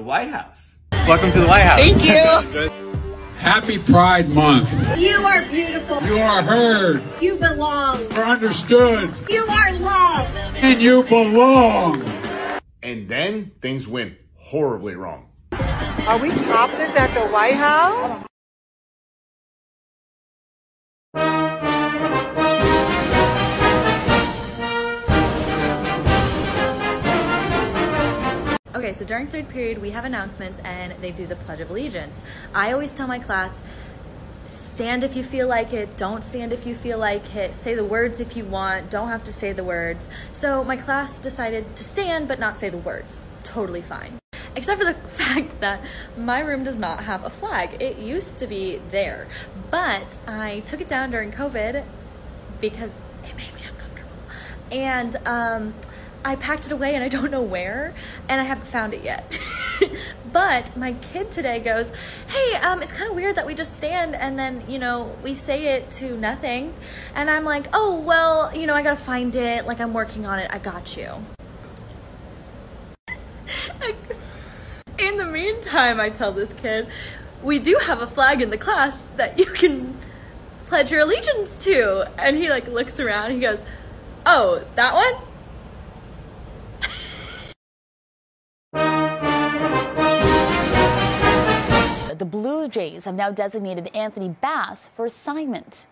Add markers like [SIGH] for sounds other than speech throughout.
the White House. Welcome to the White House. Thank you. [LAUGHS] Happy Pride Month. You are beautiful. You are heard. You belong. You are understood. You are loved. And you belong. And then things went horribly wrong. Are we topless at the White House? During third period, we have announcements and they do the Pledge of Allegiance. I always tell my class stand if you feel like it, don't stand if you feel like it, say the words if you want, don't have to say the words. So my class decided to stand but not say the words. Totally fine. Except for the [LAUGHS] fact that my room does not have a flag. It used to be there, but I took it down during COVID because it made me uncomfortable. And um, I packed it away and I don't know where, and I haven't found it yet. [LAUGHS] but my kid today goes, Hey, um, it's kind of weird that we just stand and then, you know, we say it to nothing. And I'm like, Oh, well, you know, I gotta find it. Like, I'm working on it. I got you. [LAUGHS] in the meantime, I tell this kid, we do have a flag in the class that you can pledge your allegiance to. And he like looks around, he goes, Oh, that one? Blue Jays have now designated Anthony Bass for assignment.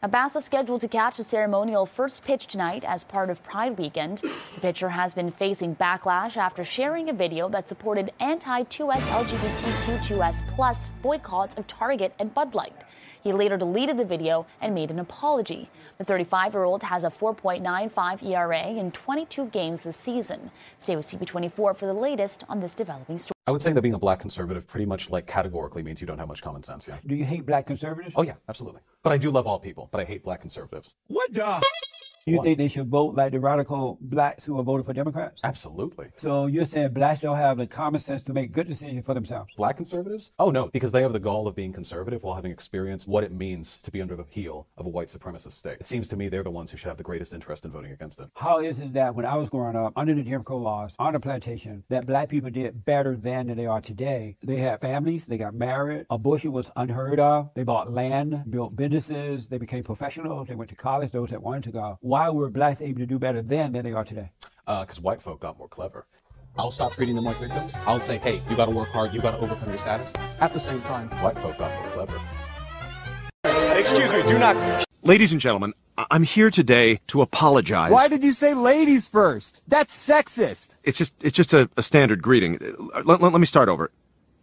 Now, Bass was scheduled to catch the ceremonial first pitch tonight as part of Pride Weekend. The pitcher has been facing backlash after sharing a video that supported anti-2S LGBTQ2S plus boycotts of Target and Bud Light. He later deleted the video and made an apology. The 35-year-old has a 4.95 ERA in 22 games this season. Stay with CP24 for the latest on this developing story. I would say that being a black conservative pretty much like categorically means you don't have much common sense, yeah. Do you hate black conservatives? Oh yeah, absolutely. But I do love all people, but I hate black conservatives. What the? You think they should vote like the radical blacks who are voting for Democrats? Absolutely. So you're saying blacks don't have the common sense to make good decisions for themselves? Black conservatives? Oh no, because they have the gall of being conservative while having experienced what it means to be under the heel of a white supremacist state. It seems to me they're the ones who should have the greatest interest in voting against it. How is it that when I was growing up under the Jim Crow laws on the plantation, that black people did better then than they are today? They had families, they got married, abortion was unheard of, they bought land, built businesses, they became professionals, they went to college, those that wanted to go. Why were blacks able to do better then than they are today? Because Uh, white folk got more clever. I'll stop treating them like victims. I'll say, hey, you gotta work hard, you gotta overcome your status. At the same time, white folk got more clever. Excuse me, do not. Ladies and gentlemen, I- I'm here today to apologize. Why did you say ladies first? That's sexist. It's just it's just a, a standard greeting. Let, let- let me start over.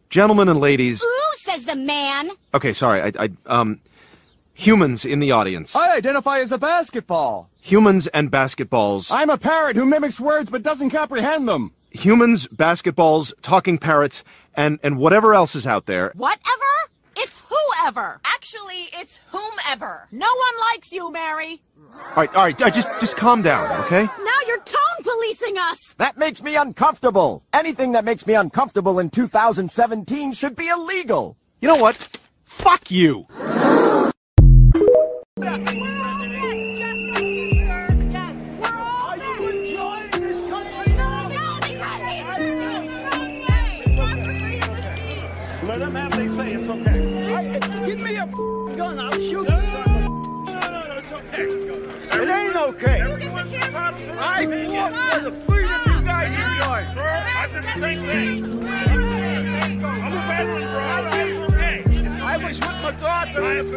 Gentlemen and ladies. Who says the man? Okay, sorry. I, I um humans in the audience. I identify as a basketball. Humans and basketballs. I'm a parrot who mimics words but doesn't comprehend them. Humans, basketballs, talking parrots, and and whatever else is out there. Whatever? It's whoever. Actually, it's whomever. No one likes you, Mary. All right, all right. uh, Just just calm down, okay? Now you're tone policing us. That makes me uncomfortable. Anything that makes me uncomfortable in 2017 should be illegal. You know what? Fuck you. Let them have they say. It's okay. give me a gun, I'll shoot you. No, no, no, it's okay. It ain't okay. I fought for the freedom you guys enjoy. Sir, I did the same thing. I was with my daughter. I have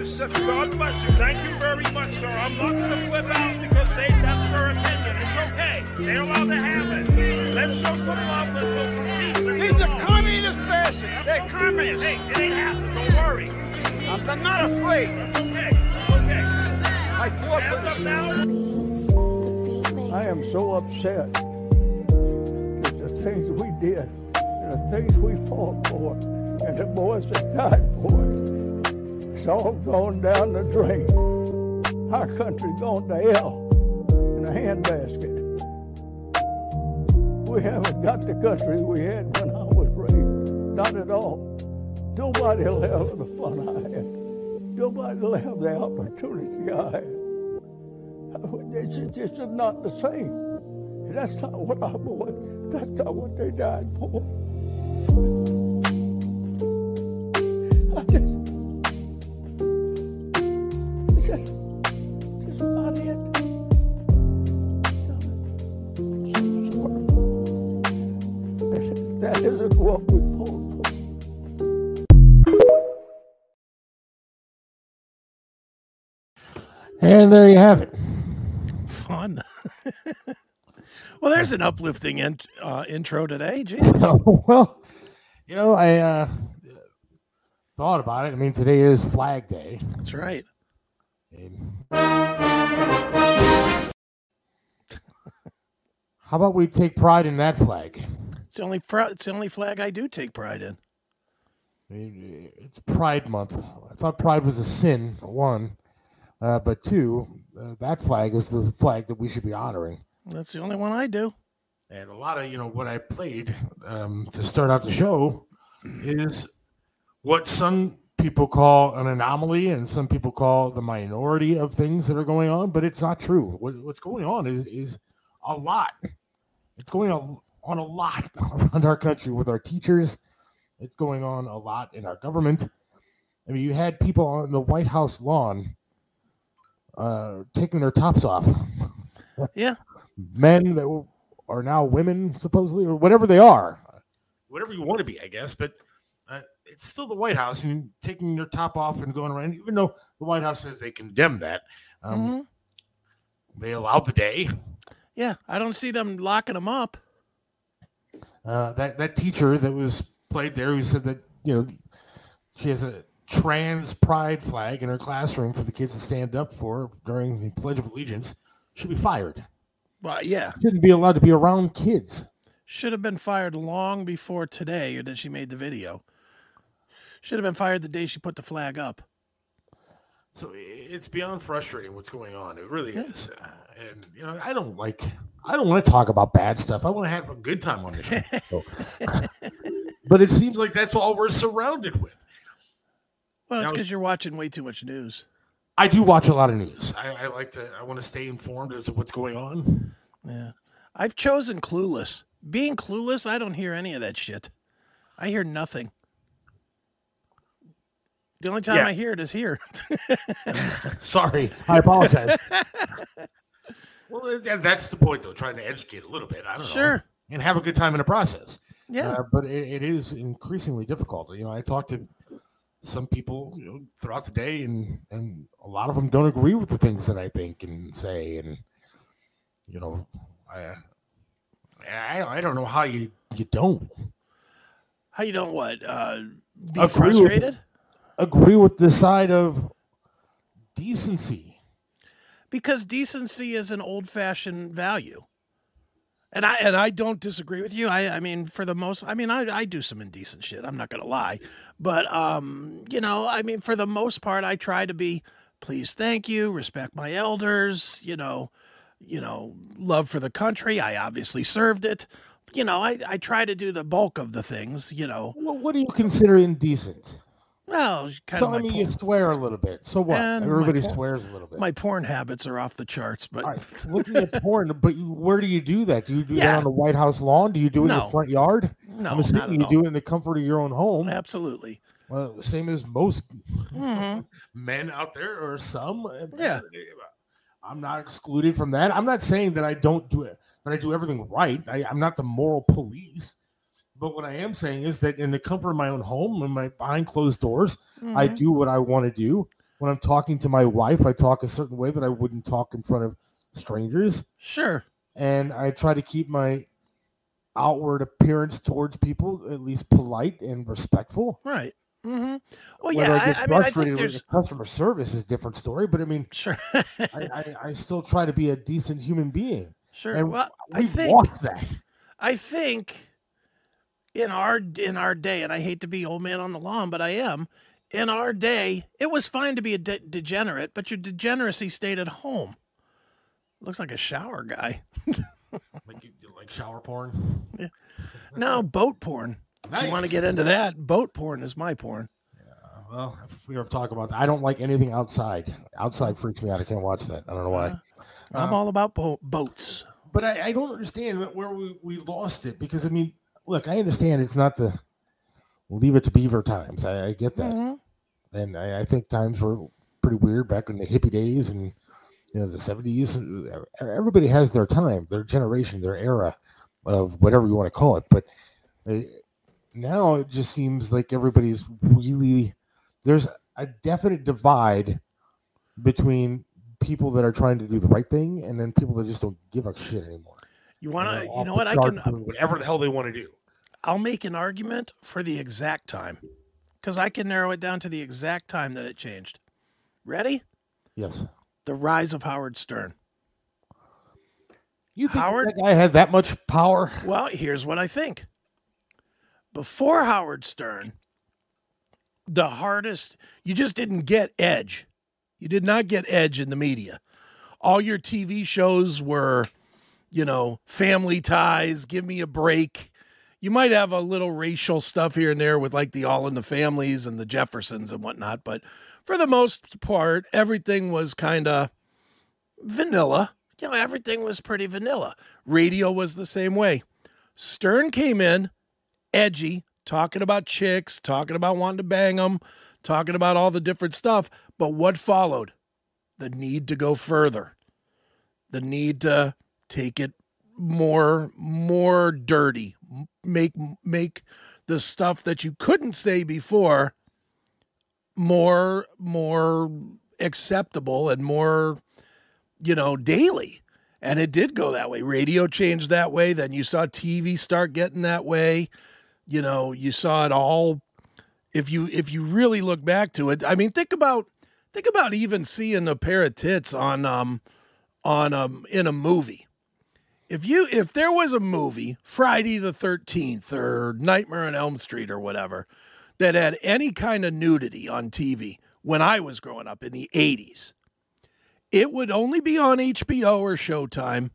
God bless you. Thank you very much, sir. I'm not going to flip out because they, that's their opinion. It's okay. They're allowed to have it. Let's show some love. Let's show some peace. These are communist fascists. They're communists. Hey, it ain't happening. Don't worry. Uh, I'm, I'm not afraid. It's okay. It's okay. I fought for this. I am so upset at the things we did and the things we fought for and the boys that died for it. It's all going down the drain. Our country's going to hell in a handbasket. We haven't got the country we had when I was raised. Not at all. Nobody will have the fun I had. Nobody will have the opportunity I had. It's just, just not the same. That's not what I believe. That's not what they died for. I just And there you have it. Fun. [LAUGHS] well, there's an uplifting in, uh, intro today. Jesus. [LAUGHS] well, you know, I uh, thought about it. I mean, today is Flag Day. That's right. How about we take pride in that flag? It's the only fr- it's the only flag I do take pride in. It's Pride Month. I thought pride was a sin, one, uh, but two, uh, that flag is the flag that we should be honoring. That's the only one I do. And a lot of you know what I played um, to start out the show is what some people call an anomaly and some people call the minority of things that are going on, but it's not true. What, what's going on is is a lot. It's going on on a lot [LAUGHS] around our country with our teachers. It's going on a lot in our government. I mean, you had people on the White House lawn uh, taking their tops off. [LAUGHS] Yeah. Men that were- are now women, supposedly, or whatever they are. Whatever you want to be, I guess. But uh, it's still the White House and taking their top off and going around, even though the White House says they condemn that. Um, Mhm. They allowed the day. Yeah, I don't see them locking them up. Uh, that that teacher that was played there who said that you know she has a trans pride flag in her classroom for the kids to stand up for during the Pledge of Allegiance should be fired. Well, yeah, Shouldn't be allowed to be around kids. should have been fired long before today, or that she made the video. Should have been fired the day she put the flag up. So it's beyond frustrating what's going on. It really is. Uh, and you know, I don't like. I don't want to talk about bad stuff. I want to have a good time on the show. [LAUGHS] but it seems like that's all we're surrounded with. Well, it's because you're watching way too much news. I do watch a lot of news. I, I like to. I want to stay informed as to what's going on. Yeah. I've chosen clueless. Being clueless, I don't hear any of that shit. I hear nothing. The only time Yeah. I hear it is here. [LAUGHS] Sorry, I apologize. [LAUGHS] well, that's the point, though. Trying to educate a little bit. I don't know. Sure. And have a good time in the process. Yeah. Uh, but it, it is increasingly difficult. You know, I talk to some people you know, throughout the day, and and a lot of them don't agree with the things that I think and say, and you know, I I, I don't know how you you don't How you don't what? Uh, be agree with- frustrated? agree with the side of decency. because decency is an old-fashioned value and i and i don't disagree with you. I i mean for the most i mean i i do some indecent shit i'm not gonna lie. But um you know i mean for the most part i try to be please thank you respect my elders you know you know love for the country i obviously served it. You know i i try to do the bulk of the things you know. Well, what do you consider indecent? Well kind so of I my mean, you swear a little bit. So what? And Everybody porn- swears a little bit. my porn habits are off the charts but right, [LAUGHS] looking at porn, but you, where do you do that? Do you do that on the White House lawn? Do you do it in No. your front yard? No, I'm assuming you all. do it in the comfort of your own home. absolutely Well, same as most Mhm. [LAUGHS] men out there, or some. Yeah. I'm not excluded from that. I'm not saying that I don't do it, that I do everything right. I, I'm not the moral police. But what I am saying is that in the comfort of my own home, in my behind closed doors, I Mhm. do what I want to do. When I'm talking to my wife, I talk a certain way that I wouldn't talk in front of strangers. Sure. And I try to keep my outward appearance towards people at least polite and respectful. Right. Mm-hmm. Well, Whether yeah. I I, get I mean, I think there's the customer service is a different story, but I mean, sure. I, [LAUGHS] I, I still try to be a decent human being. Sure. And well, we've think lost that. I think in our in our day, and I hate to be old man on the lawn, but I am. In our day, it was fine to be a de- degenerate, but your degeneracy stayed at home. Looks like a shower guy. [LAUGHS] like, like shower porn. Yeah. No, boat porn. If you want to get into that, boat porn is my porn. Well, if we ever talk about that, I don't like anything outside. Outside freaks me out. I can't watch that. I don't know why. I'm Uh, all about bo- boats. But I, I don't understand where we, we lost it because I mean, look, I understand it's not the leave it to beaver times. I, I get that. Mhm. and I, I think times were pretty weird back in the hippie days and you know the seventies. Everybody has their time, their generation, their era of whatever you want to call it. But uh, now it just seems like everybody's really there's a definite divide between people that are trying to do the right thing and then people that just don't give a shit anymore. You want to? you know what? I can, whatever the hell they want to do. I'll make an argument for the exact time because I can narrow it down to the exact time that it changed. Ready? Yes. The rise of Howard Stern. You think Howard that guy had that much power? Well, here's what I think. Before Howard Stern, the hardest, you just didn't get edge. You did not get edge in the media. All your TV shows were, you know, family ties, give me a break. You might have a little racial stuff here and there with like the All in the Families and the Jeffersons and whatnot, but for the most part, everything was kind of vanilla. You know, everything was pretty vanilla. Radio was the same way. Stern came in edgy, talking about chicks, talking about wanting to bang them, talking about all the different stuff. But what followed? The need to go further, the need to take it more, more dirty, make make the stuff that you couldn't say before more more acceptable and more you know daily. And it did go that way. Radio changed that way. Then you saw tv start getting that way. You know you saw it all. If you if you really look back to it i mean think about think about even seeing a pair of tits on um on um in a movie if you if there was a movie friday the 13th or nightmare on elm street or whatever that had any kind of nudity on tv when i was growing up in the 80s it would only be on hbo or showtime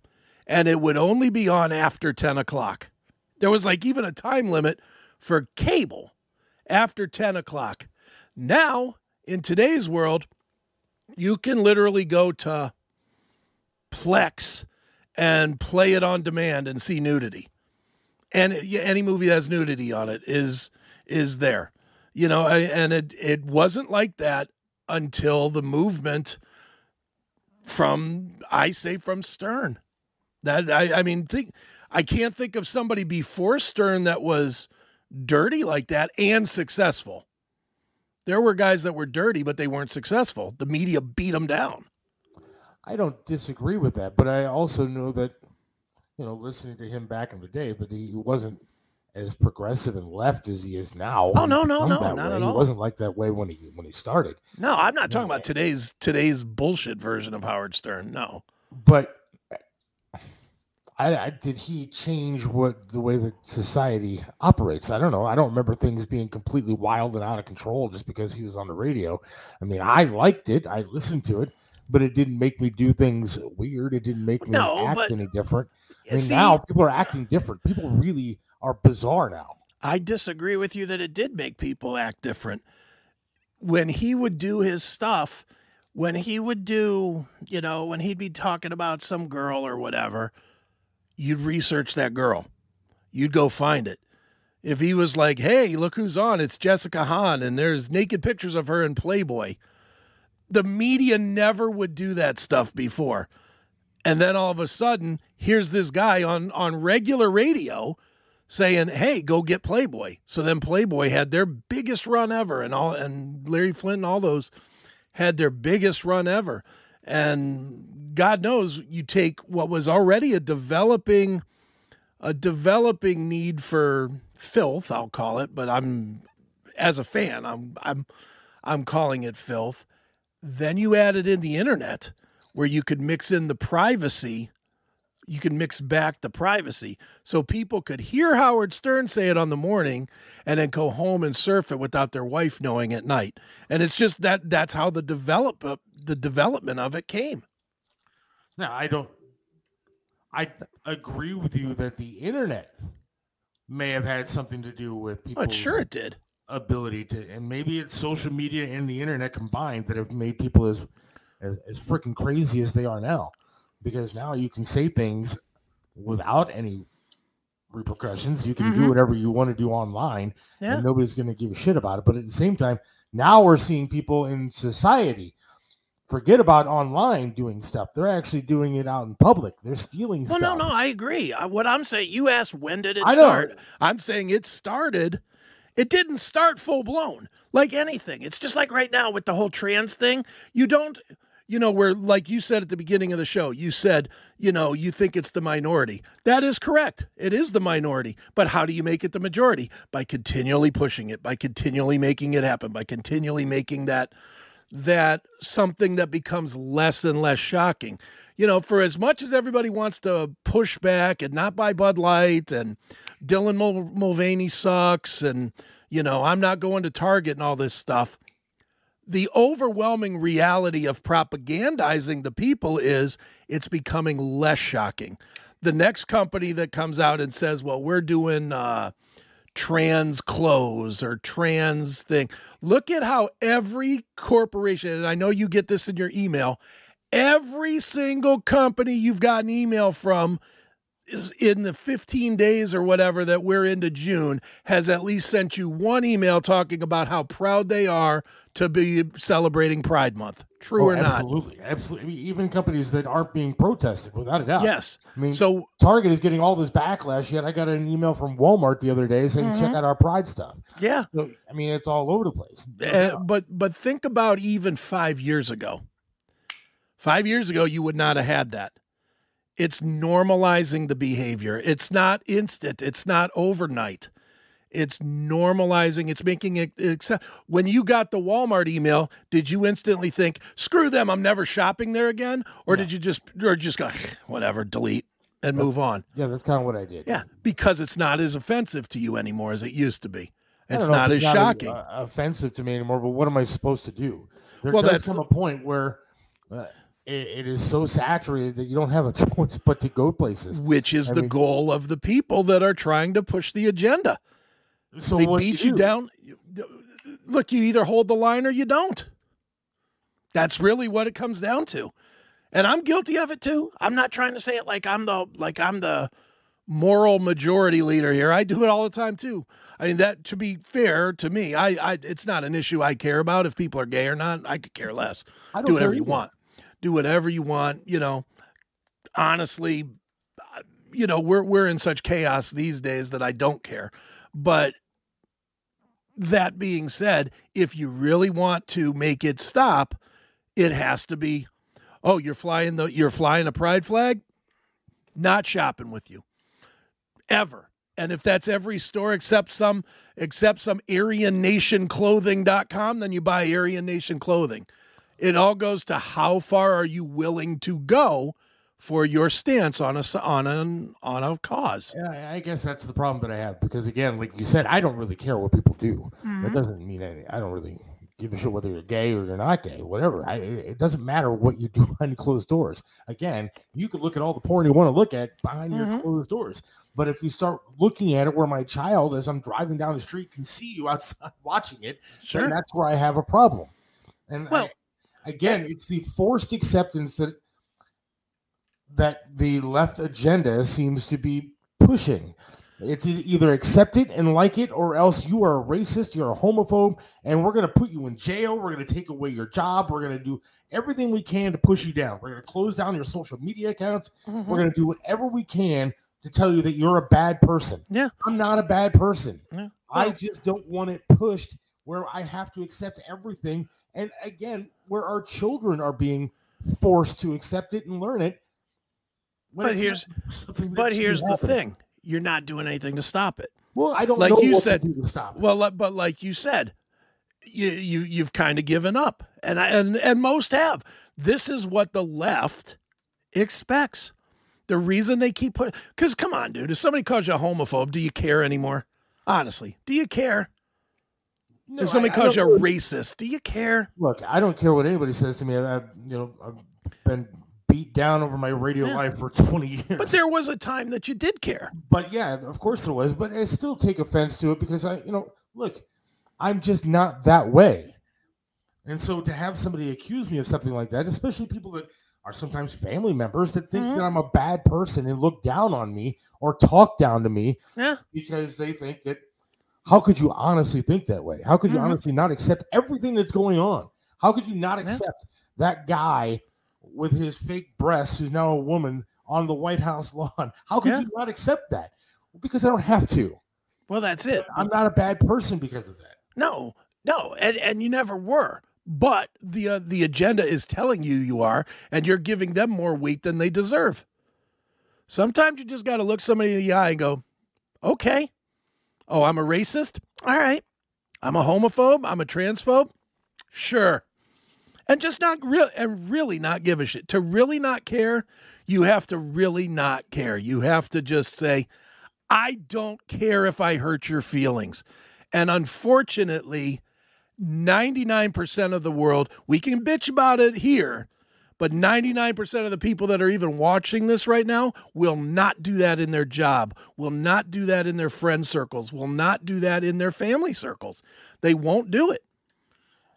and it would only be on after 10 o'clock there was like even a time limit for cable after 10 o'clock. Now, in today's world, you can literally go to Plex and play it on demand and see nudity. And any movie that has nudity on it is is there. You know, and it it wasn't like that until the movement from I say from Stern. That I, I mean, think I can't think of somebody before Stern that was dirty like that and successful. There were guys that were dirty, but they weren't successful. The media beat them down. I don't disagree with that, but I also know that, you know, listening to him back in the day, that he wasn't as progressive and left as he is now. Oh, no, no, no, not way. at all. He wasn't like that way when he when he started. No, I'm not talking about today's today's bullshit version of Howard Stern. No. But I, I did he change what the way that society operates? I don't know. I don't remember things being completely wild and out of control just because he was on the radio. I mean, I liked it. I listened to it, but it didn't make me do things weird. It didn't make me No, act but- any different. I mean, see- now people are acting different. People really are bizarre now. I disagree with you that it did make people act different. When he would do his stuff, when he would do, you know, when he'd be talking about some girl or whatever, you'd research that girl. You'd go find it. If he was like, hey, look who's on, it's Jessica Hahn, and there's naked pictures of her in Playboy, the media never would do that stuff before. And then all of a sudden, here's this guy on, on regular radio saying, "Hey, go get Playboy." So then Playboy had their biggest run ever, and all and Larry Flynt and all those had their biggest run ever. And God knows, you take what was already a developing, a developing need for filth, I'll call it, but I'm as a fan, I'm I'm I'm calling it filth. Then you added in the internet, where you could mix in the privacy you can mix back the privacy so people could hear Howard Stern say it on the morning and then go home and surf it without their wife knowing at night. And it's just that that's how the develop uh, the development of it came. No, I don't. I agree with you that the internet may have had something to do with people. Oh, sure it did. Ability to, and maybe it's social media and the internet combined that have made people as as, as freaking crazy as they are now. Because now you can say things without any repercussions. You can Mhm. do whatever you want to do online, Yeah. and nobody's going to give a shit about it. But at the same time, Now we're seeing people in society forget about online doing stuff. They're actually doing it out in public. They're stealing Well, stuff. no, no, I agree. I, what I'm saying, you asked when did it I know. start? I'm saying it started. It didn't start full blown like anything. It's just like right now with the whole trans thing. You don't, you know, where like you said at the beginning of the show, you said, you know, you think it's the minority. That is correct. It is the minority. But how do you make it the majority? By continually pushing it, by continually making it happen, by continually making that that something that becomes less and less shocking. You know, for as much as everybody wants to push back and not buy Bud Light and Dylan Mul- Mulvaney sucks and, you know, I'm not going to Target and all this stuff, the overwhelming reality of propagandizing the people is it's becoming less shocking. The next company that comes out and says, well, we're doing, uh, trans clothes or trans thing. Look at how every corporation, and I know you get this in your email, every single company you've got an email from in the 15 days or whatever that we're into June has at least sent you one email talking about how proud they are to be celebrating Pride Month. True Oh, or not? Absolutely, absolutely. Even companies that aren't being protested, without a doubt. Yes. I mean, So- Target is getting all this backlash. Yet I got an email from Walmart the other day saying, "Check Mhm. out our Pride stuff." Yeah. So, I mean, it's all over the place. Uh, but but think about even five years ago. Five years ago, you would not have had that. It's normalizing the behavior. It's not instant. It's not overnight. It's normalizing. It's making it. Accept- when you got the Walmart email, did you instantly think, "Screw them! I'm never shopping there again," or did you just or just go, "Whatever, delete and move on"? Yeah, that's kind of what I did. Yeah, because it's not as offensive to you anymore as it used to be. It's don't know if not as shocking. uh, offensive to me anymore. But what am I supposed to do? There Well, does that's come the- a point where uh, it, it is so saturated that you don't have a [LAUGHS] choice but to go places. which is I the mean, goal of the people that are trying to push the agenda. So they beat you you do? down. Look, you either hold the line or you don't. That's really what it comes down to. And I'm guilty of it too. I'm not trying to say it like I'm the like I'm the moral majority leader here. I do it all the time too. I mean that to be fair to me, I, I it's not an issue I care about if people are gay or not. I could care less. I don't do whatever you want. Do whatever you want, you know. Honestly, you know, we're we're in such chaos these days that I don't care. But that being said, if you really want to make it stop, it has to be, oh, you're flying the you're flying a pride flag, not shopping with you. Ever. And if that's every store except some except some AryanNationClothing.com, then you buy Aryan Nation clothing. It all goes to how far are you willing to go for your stance on a s- on an on a cause. Yeah, I- I guess that's the problem that I have because again, like you said, I don't really care what people do. Mhm. It doesn't mean any. I don't really give a shit whether you're gay or you're not gay, whatever. I, it it doesn't matter what you do [LAUGHS] behind closed doors. Again, you can look at all the porn you want to look at behind your Mhm. closed doors, but if you start looking at it where my child, as I'm driving down the street, can see you outside [LAUGHS] watching it, Sure. then that's where I have a problem. And Well, I, again, it's the forced acceptance that that the left agenda seems to be pushing. It's either accept it and like it, or else you are a racist, you're a homophobe, and we're going to put you in jail. We're going to take away your job. We're going to do everything we can to push you down. We're going to close down your social media accounts. Mhm. We're going to do whatever we can to tell you that you're a bad person. Yeah. I'm not a bad person. Yeah. I just don't want it pushed where I have to accept everything. And again, where our children are being forced to accept it and learn it. But here's not something that but here's the thing. You're not doing anything to stop it. Well, I don't like know you what to said. to stop it. Well, but like you said, you you you've kind of given up, and I and and most have. This is what the left expects. The reason they keep putting because come on, dude, if somebody calls you a homophobe, do you care anymore? Honestly, do you care? No, if somebody I- I calls you a really- racist, do you care? Look, I don't care what anybody says to me. I, you know, I've been beat down over my radio Yeah. life for [LAUGHS] 20 years. But there was a time that you did care. But yeah, of course there was. But I still take offense to it because I, you know, look, I'm just not that way. And so to have somebody accuse me of something like that, especially people that are sometimes family members that think Mm-hmm. that I'm a bad person and look down on me or talk down to me Yeah. because they think that how could you honestly think that way? How could you Mhm. honestly not accept everything that's going on? How could you not accept that guy with his fake breasts, who's now a woman, on the White House lawn? [LAUGHS] How could Yeah. you not accept that? Because I don't have to. Well, that's it. I'm not a bad person because of that. No, no, and and you never were. But the uh, the agenda is telling you you are, and you're giving them more weight than they deserve. Sometimes you just got to look somebody in the eye and go, "Okay, oh, I'm a racist. All right, I'm a homophobe. I'm a transphobe. Sure." And just not real and really not give a shit. To really not care, you have to really not care. You have to just say, I don't care if I hurt your feelings. And unfortunately, 99% of the world, we can bitch about it here, but 99% of the people that are even watching this right now will not do that in their job, will not do that in their friend circles, will not do that in their family circles. They won't do it.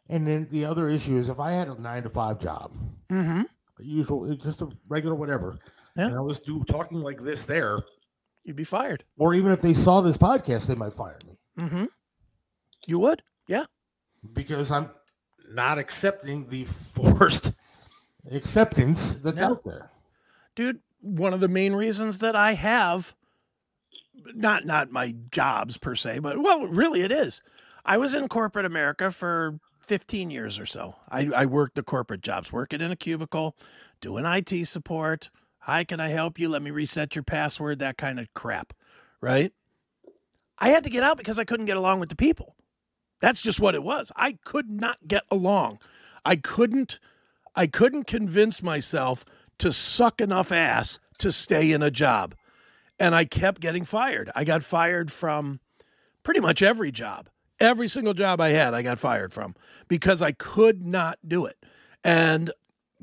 And then the other issue is if I had a nine to five job, Mm-hmm. usual, just a regular whatever, and I was do talking like this there, You'd be fired. or even if they saw this podcast, they might fire me Mm-hmm. You would? Yeah. because I'm not accepting the [LAUGHS] forced acceptance that's Yeah. out there. dude one of the main reasons that i have not not my jobs per se but well really it is. I was in corporate america for 15 years or so. I, I worked the corporate jobs working in a cubicle doing it support. Hi can i help you? Let me reset your password that kind of crap right? I had to get out because i couldn't get along with the people. That's just what it was. I could not get along. I couldn't I couldn't convince myself to suck enough ass to stay in a job. And I kept getting fired. I got fired from pretty much every job. Every single job I had, I got fired from because I could not do it. And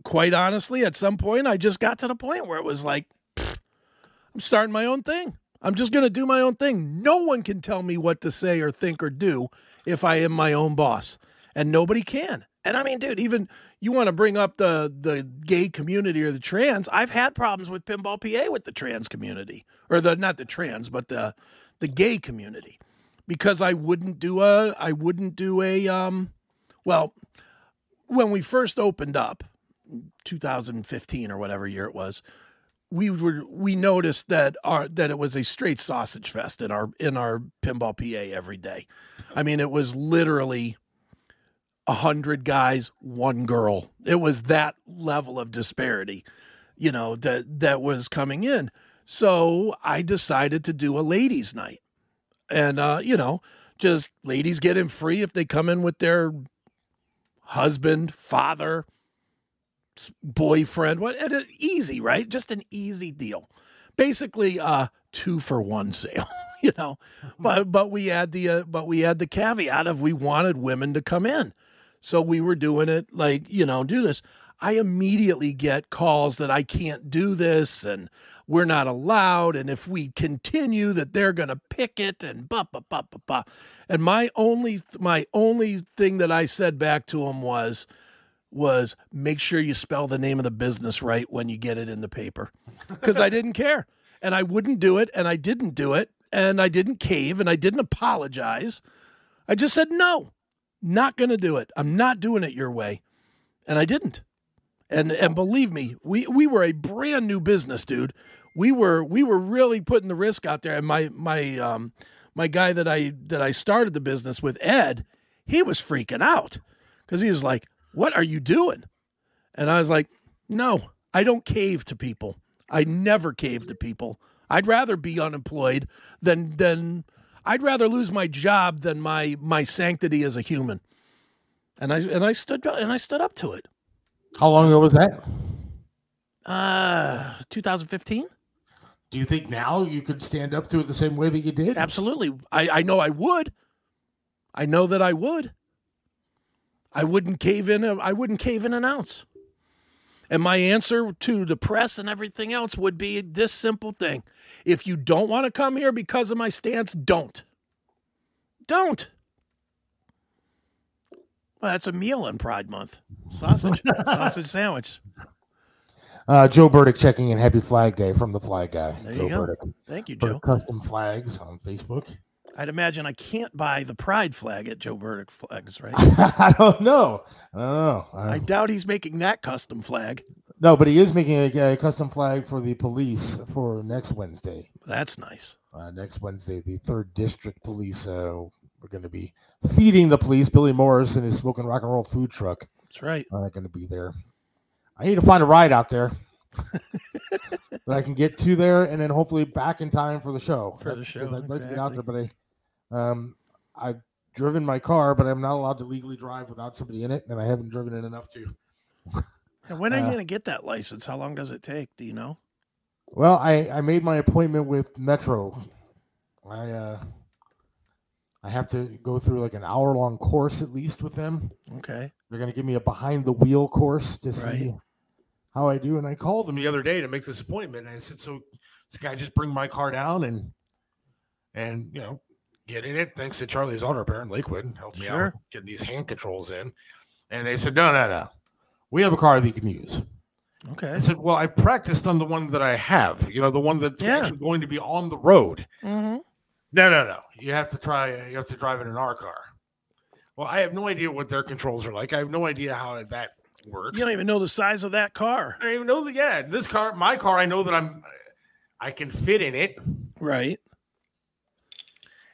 quite honestly, at some point, I just got to the point where it was like, I'm starting my own thing. I'm just going to do my own thing. No one can tell me what to say or think or do if I am my own boss. And nobody can. And I mean, dude, even you want to bring up the the gay community or the trans. I've had problems with Pinball PA with the trans community. Or the not the trans, but the the gay community. Because I wouldn't do a I wouldn't do a um well, when we first opened up 2015 or whatever year it was, we were we noticed that our that it was a straight sausage fest in our in our pinball PA every day. I mean, it was literally a hundred guys, one girl. It was that level of disparity, you know, that that was coming in. So I decided to do a ladies' night, and uh, you know, just ladies get in free if they come in with their husband, father, boyfriend. What easy, right? Just an easy deal. Basically, uh, two for one sale. [LAUGHS] You know, but but we had the uh, but we had the caveat of we wanted women to come in, so we were doing it like you know do this. I immediately get calls that I can't do this and we're not allowed, and if we continue, that they're going to picket and ba ba ba ba ba. And my only my only thing that I said back to them was was make sure you spell the name of the business right when you get it in the paper because I didn't care and I wouldn't do it and I didn't do it and I didn't cave and I didn't apologize. I just said no, not going to do it. I'm not doing it your way. And I didn't. And and believe me, we we were a brand new business, dude. We were we were really putting the risk out there and my my um my guy that I that I started the business with Ed, he was freaking out cuz he was like, "What are you doing?" And I was like, "No, I don't cave to people. I never cave to people. I'd rather be unemployed than than I'd rather lose my job than my my sanctity as a human." And I and I stood and I stood up to it. How long ago was that? Uh 2015? Do you think now you could stand up to it the same way that you did? Absolutely. I, I know I would. I know that I would. I wouldn't cave in. A, I wouldn't cave in an ounce. And my answer to the press and everything else would be this simple thing: if you don't want to come here because of my stance, don't. Don't. Well, that's a meal in Pride Month. Sausage, [LAUGHS] sausage sandwich. Uh, Joe Burdick checking in. Happy Flag Day from the Flag Guy. There Joe. Burdick. Thank you, Joe. Burdick Joe. Custom Flags on Facebook. I'd imagine I can't buy the pride flag at Joe Burdick flags, [LAUGHS] right? I don't know. I don't know. I- I doubt he's making that custom flag. no, but he is making a, a custom flag for the police for next Wednesday. That's nice. Uh, next Wednesday, the third district police. Uh, we're going to be feeding the police. Billy Morris and his smoking rock and roll food truck. That's right. Are going to be there. I need to find a ride out there [LAUGHS] that I can get to there, and then hopefully back in time for the show. For the show, I'd like to get out there, but I, um, I've driven my car, but I'm not allowed to legally drive without somebody in it, and I haven't driven it enough to. [LAUGHS] And when are you Uh, going to get that license? How long does it take? Do you know? Well, I I made my appointment with Metro. I uh I have to go through like an hour long course at least with them. Okay. They're going to give me a behind the wheel course to see how I do. And I called them the other day to make this appointment. And I said, "So can I just bring my car down and and you know get in it?" Thanks to Charlie's auto repair in Lakewood, helped me Sure. out getting these hand controls in. And they said, "No, no, no, we have a car that you can use." Okay. I said, "Well, I practiced on the one that I have. You know, the one that's Yeah. actually going to be on the road." Mm-hmm. No, no, no. You have to try. You have to drive it in our car. Well, I have no idea what their controls are like. I have no idea how that works. You don't even know the size of that car. I don't even know that. Yeah, this car, my car, I know that I'm, I can fit in it. Right.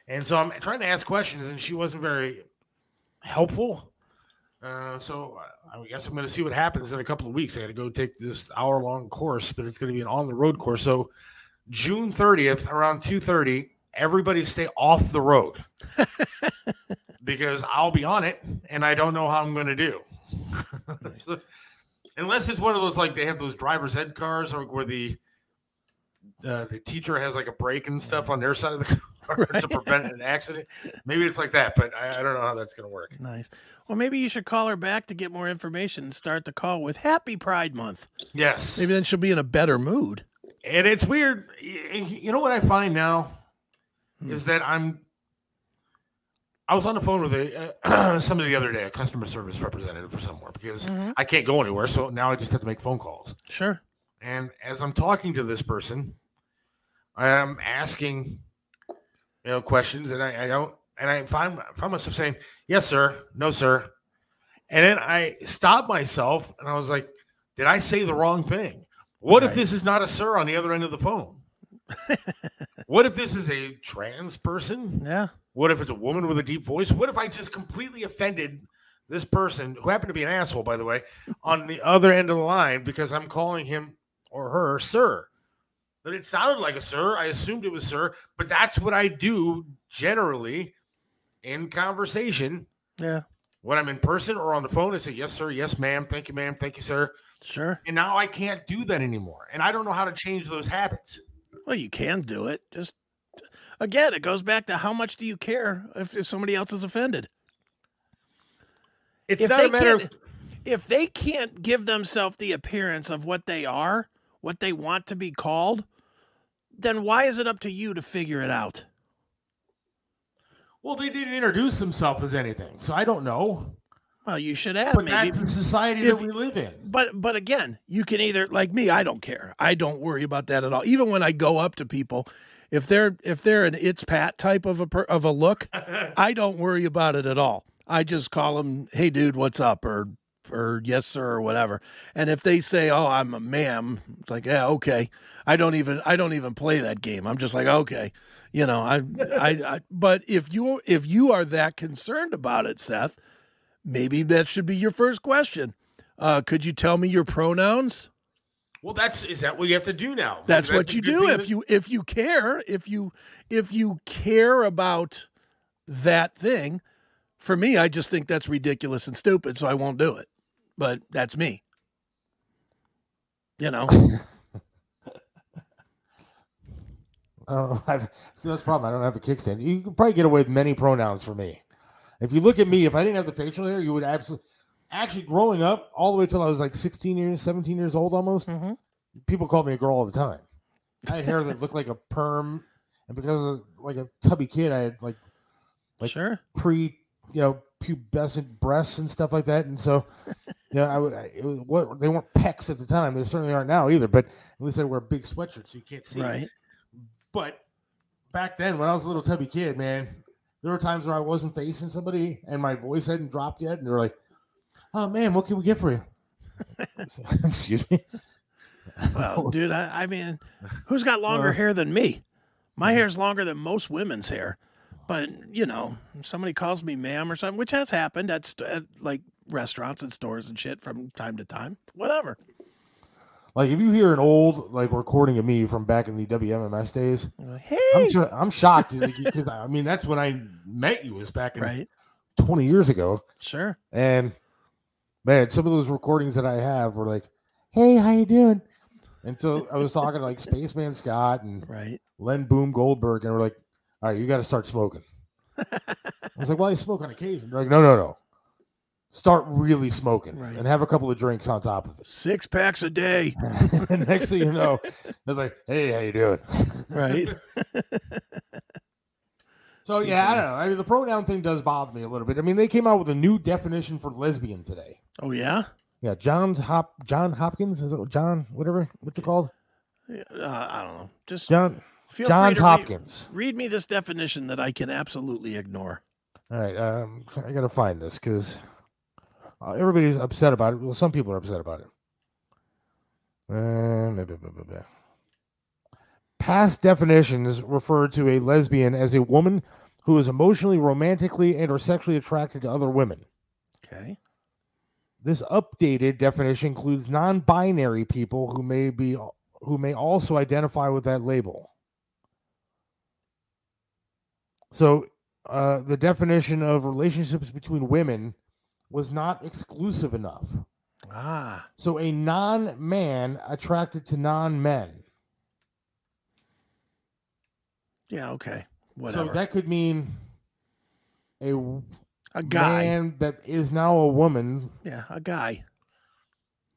And so I'm trying to ask questions, and she wasn't very helpful. Uh, so I guess I'm going to see what happens in a couple of weeks. I got to go take this hour long course, but it's going to be an on the road course. So June 30th, around 2:30, everybody stay off the road [LAUGHS] because I'll be on it, and I don't know how I'm going to do. [LAUGHS] Unless it's one of those like they have those driver's ed cars, or where the uh, the teacher has like a break and stuff on their side of the [LAUGHS] [LAUGHS] to prevent an accident. Maybe it's like that, but I, I don't know how that's going to work. Nice. Well, maybe you should call her back to get more information and start the call with Happy Pride Month. Yes. Maybe then she'll be in a better mood. And it's weird. You know what I find now is that I'm. I was on the phone with a uh, [CLEARS THROAT] somebody the other day, a customer service representative for somewhere, because Mhm. I can't go anywhere. So now I just have to make phone calls. Sure. And as I'm talking to this person, I'm asking, you know, questions, and I, I don't, and I find, find myself saying, "Yes, sir," "No, sir," and then I stop myself, and I was like, "Did I say the wrong thing? What if this is not a sir on the other end of the phone? what if this is a trans person? Yeah. What if it's a woman with a deep voice? What if I just completely offended this person, who happened to be an asshole, by the way, on the other end of the line because I'm calling him or her sir? But it sounded like a sir. I assumed it was sir, but that's what I do generally in conversation Yeah. when I'm in person or on the phone. I say, yes, sir. Yes, ma'am. Thank you, ma'am. Thank you, sir. Sure. And now I can't do that anymore. And I don't know how to change those habits. Well, you can do it. Just again, it goes back to how much do you care if, if somebody else is offended? It's if not a matter can't, if they can't give themselves the appearance of what they are, what they want to be called, then why is it up to you to figure it out? Well, they didn't introduce themselves as anything, so I don't know. Well, you should ask. But maybe. that's the society If- that we live in. But but again, you can either like me, I don't care. I don't worry about that at all. Even when I go up to people, if they're if they're an it's Pat type of a per, of a look, [LAUGHS] I don't worry about it at all. I just call them, "Hey dude, what's up?" or or "Yes sir" or whatever. And if they say, "Oh, I'm a ma'am," it's like, "Yeah, okay." I don't even I don't even play that game. I'm just like, "Okay." You know, I I, I but if you if you are that concerned about it, Seth, maybe that should be your first question. Uh, could you tell me your pronouns? Well, that's is that what you have to do now? That's, That's what you do if you if you care if you if you care about that thing. For me, I just think that's ridiculous and stupid, so I won't do it. But that's me. You know. [LAUGHS] I don't know. [LAUGHS] I've, see, that's the problem. I don't have a kickstand. You could probably get away with many pronouns for me. If you look at me, if I didn't have the facial hair, you would absolutely. Actually, growing up, all the way till I was like 16 years, 17 years old almost, mm-hmm. people called me a girl all the time. I had hair that looked like a perm, and because of like a tubby kid, I had like, like sure pre, you know, pubescent breasts and stuff like that. And so, you know, I, I was, what they weren't pecs at the time. They certainly aren't now either. But at least I wear big sweatshirts, so you can't see. Right. But back then when I was a little tubby kid, man, there were times where I wasn't facing somebody and my voice hadn't dropped yet, and they're like, "Oh man, what can we get for you?" [LAUGHS] [LAUGHS] Excuse me. Well, [LAUGHS] dude, I, I mean, who's got longer Well- hair than me? My mm-hmm. hair's longer than most women's hair. But, you know, somebody calls me ma'am or something, which has happened at, st- at like restaurants and stores and shit from time to time. Whatever. Like if you hear an old like recording of me from back in the WMMS days, hey, I'm, I'm shocked because I mean that's when I met you was back in Right. 20 years ago. Sure. And man, some of those recordings that I have were like, "Hey, how you doing?" And so I was talking to like Spaceman Scott and right. Len Boom Goldberg, and we're like, "All right, you got to start smoking." I was like, "Well, I smoke on occasion." They're like, "No, no, no. Start really smoking Right. and have a couple of drinks on top of it." Six packs a day. [LAUGHS] and next thing you know, it's like, "Hey, how you doing?" Right. [LAUGHS] So yeah, I don't know. I mean, the pronoun thing does bother me a little bit. I mean, they came out with a new definition for lesbian today. Oh, yeah? Yeah, John's Hop John Hopkins is it John whatever what's it called? Yeah, Uh, I don't know. Just John feel Johns to read- Hopkins. Read, me this definition that I can absolutely ignore. All right, um, I gotta find this because uh, everybody's upset about it. Well, some people are upset about it. Uh, blah, blah, blah. Past definitions refer to a lesbian as a woman who is emotionally, romantically, and or sexually attracted to other women. Okay. This updated definition includes non-binary people who may be who may also identify with that label. So, uh, the definition of relationships between women was not exclusive enough. Ah. So, a non-man attracted to non-men. Yeah, okay. Whatever. So that could mean a A guy. man that is now a woman yeah, a guy.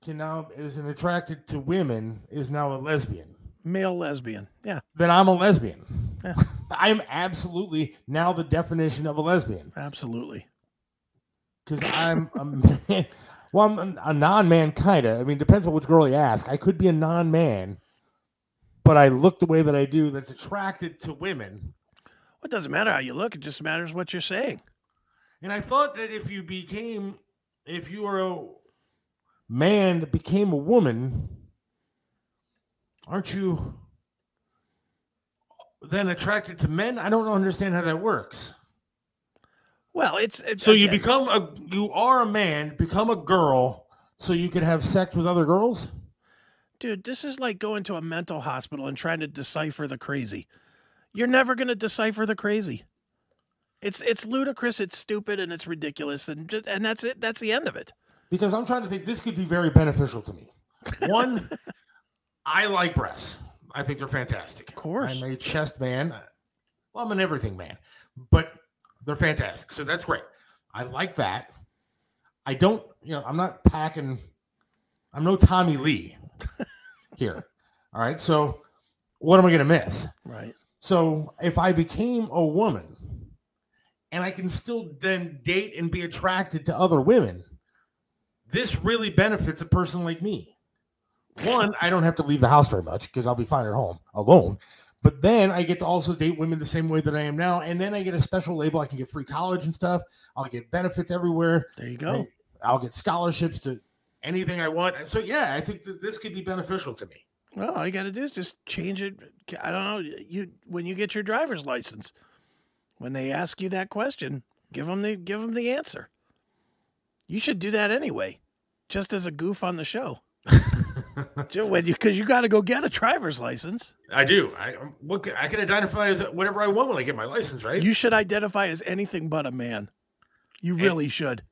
can now is an attracted to women is now a lesbian. Male lesbian. Yeah. Then I'm a lesbian. Yeah. [LAUGHS] I am absolutely now the definition of a lesbian Absolutely. because I'm a [LAUGHS] man. Well, I'm a non-man, kind of. I mean, depends on which girl you ask. I could be a non-man, but I look the way that I do. That's attracted to women. Well, It doesn't matter how you look, it just matters what you're saying. And I thought that if you became, if you were a man that became a woman, aren't you then attracted to men? I don't understand how that works. Well, it's, it's So you again, become a, you are a man, become a girl, so you could have sex with other girls. Dude, this is like going to a mental hospital and trying to decipher the crazy. You're never going to decipher the crazy. It's it's ludicrous, it's stupid, and it's ridiculous, and just, and that's it. That's the end of it. Because I'm trying to think, this could be very beneficial to me. One, [LAUGHS] I like breasts. I think they're fantastic. Of course. I'm a chest man. Well, I'm an everything man, but they're fantastic. So that's great. I like that. I don't, you know, I'm not packing, I'm no Tommy Lee [LAUGHS] here. All right. So what am I going to miss? Right. So if I became a woman and I can still then date and be attracted to other women, this really benefits a person like me. One, I don't have to leave the house very much because I'll be fine at home alone. But then I get to also date women the same way that I am now. And then I get a special label. I can get free college and stuff. I'll get benefits everywhere. There you go. I'll get scholarships to anything I want. So, yeah, I think that this could be beneficial to me. Well, all you got to do is just change it. I don't know. You when you get your driver's license, when they ask you that question, give them the give them the answer. You should do that anyway, just as a goof on the show. [LAUGHS] When you because you got to go get a driver's license. I do. I what can, I can identify as whatever I want when I get my license, right? You should identify as anything but a man. You really should.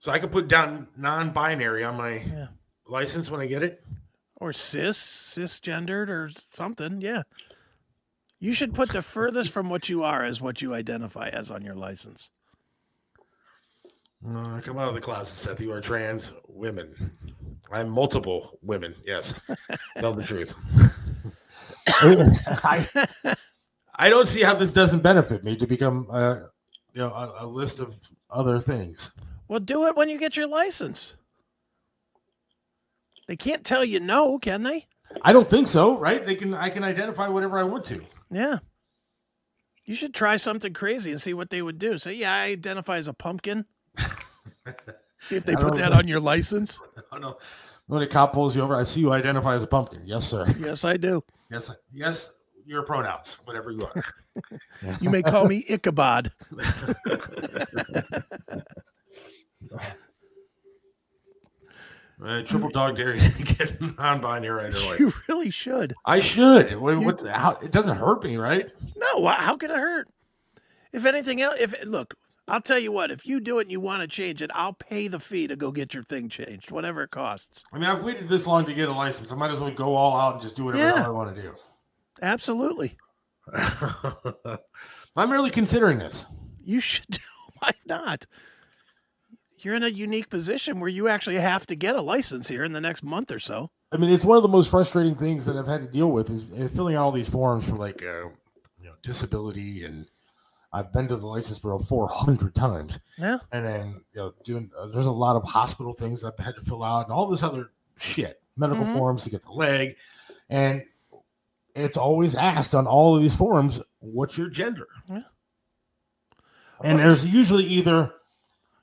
So I can put down non-binary on my license when I get it. Or cis, cisgendered, or something. Yeah. You should put the furthest from what you are as what you identify as on your license. Uh, come out of the closet, Seth. You are trans women. I'm multiple women. Yes, tell the truth. [LAUGHS] I, I don't see how this doesn't benefit me to become, uh, you know, a, a list of other things. Well, do it when you get your license. They can't tell you no, can they? I don't think so, right? They can. I can identify whatever I want to. Yeah. You should try something crazy and see what they would do. Say, yeah, I identify as a pumpkin. [LAUGHS] see if they put that on your license. [LAUGHS] I don't know. When a cop pulls you over, I see you identify as a pumpkin. Yes, sir. [LAUGHS] Yes, I do. Yes, yes. Your pronouns, whatever you are. You may call me Ichabod. [LAUGHS] Uh, triple dog dare you get on by here right away. You really should. I should. What, what how, it doesn't hurt me, right? No, how can it hurt? If anything else, if look, I'll tell you what. If you do it and you want to change it, I'll pay the fee to go get your thing changed, whatever it costs. I mean, I've waited this long to get a license. I might as well go all out and just do whatever Yeah. I want to do. Absolutely, [LAUGHS] I'm really considering this. you should. [LAUGHS] do Why not? You're in a unique position where you actually have to get a license here in the next month or so. I mean, it's one of the most frustrating things that I've had to deal with is, is filling out all these forms for like, uh, you know, disability, and I've been to the license bureau 400 times. Yeah. And then you know, doing uh, there's a lot of hospital things I've had to fill out, and all this other shit, medical Mhm. forms to get the leg, and it's always asked on all of these forms, what's your gender? Yeah. And there's usually either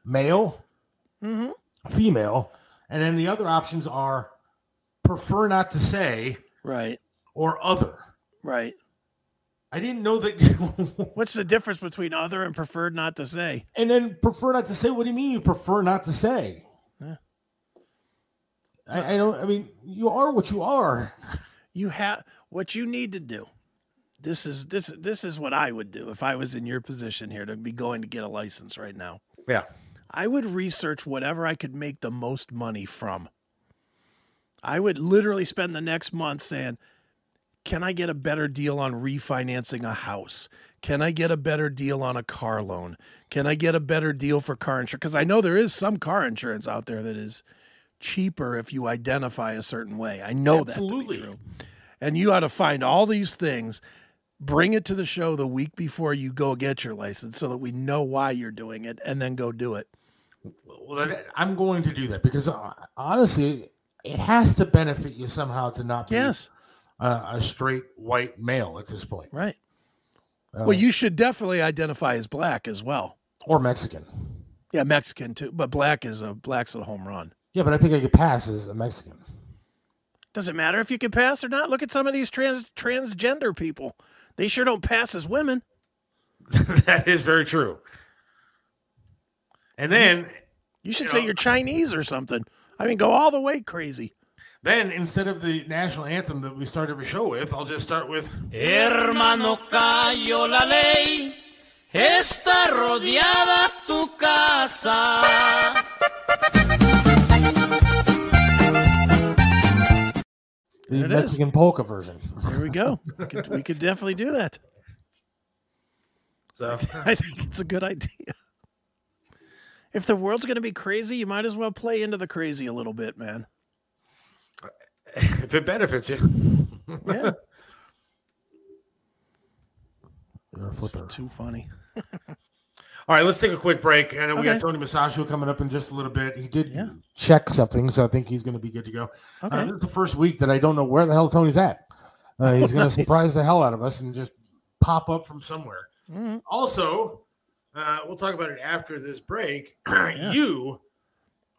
male, Mm-hmm. female, and then the other options are prefer not to say Right. or other. Right. I didn't know that. [LAUGHS] What's the difference between other and preferred not to say? and then prefer not to say. What do you mean you prefer not to say? Yeah. I, I don't. I mean, you are what you are. You have what you need to do. This is this this is what I would do if I was in your position here to be going to get a license right now. Yeah. I would research whatever I could make the most money from. I would literally spend the next month saying, can I get a better deal on refinancing a house? Can I get a better deal on a car loan? Can I get a better deal for car insurance? Because I know there is some car insurance out there that is cheaper if you identify a certain way. I know that to be true. And you ought to find all these things, bring it to the show the week before you go get your license so that we know why you're doing it and then go do it. Well, I'm going to do that because uh, honestly, it has to benefit you somehow to not be Yes. Uh, a straight white male at this point, Right. Uh, well, you should definitely identify as black as well. or Mexican. Yeah, Mexican too, but black is a black's a home run. Yeah, but I think I could pass as a Mexican. Doesn't matter if you can pass or not. Look at some of these trans transgender people. They sure don't pass as women. [LAUGHS] that is very true. And then, You should You say you're Chinese or something. I mean, go all the way crazy. Then instead of the national anthem that we start every show with, I'll just start with Hermano, cayó la ley. Está rodeada tu casa. the There it is. Mexican polka version. There we go. we, could, we could definitely do that. So [LAUGHS] I think it's a good idea. If the world's going to be crazy, you might as well play into the crazy a little bit, man. If it benefits you, Yeah. [LAUGHS] you're a flipper. Too funny. All right, let's take a quick break. And know we got Tony Musachio coming up in just a little bit. He did check something, so I think he's going to be good to go. Uh, this is the first week that I don't know where the hell Tony's at. Uh, he's going [LAUGHS] Nice. to surprise the hell out of us and just pop up from somewhere. Mhm. Also, uh, we'll talk about it after this break. [CLEARS THROAT] You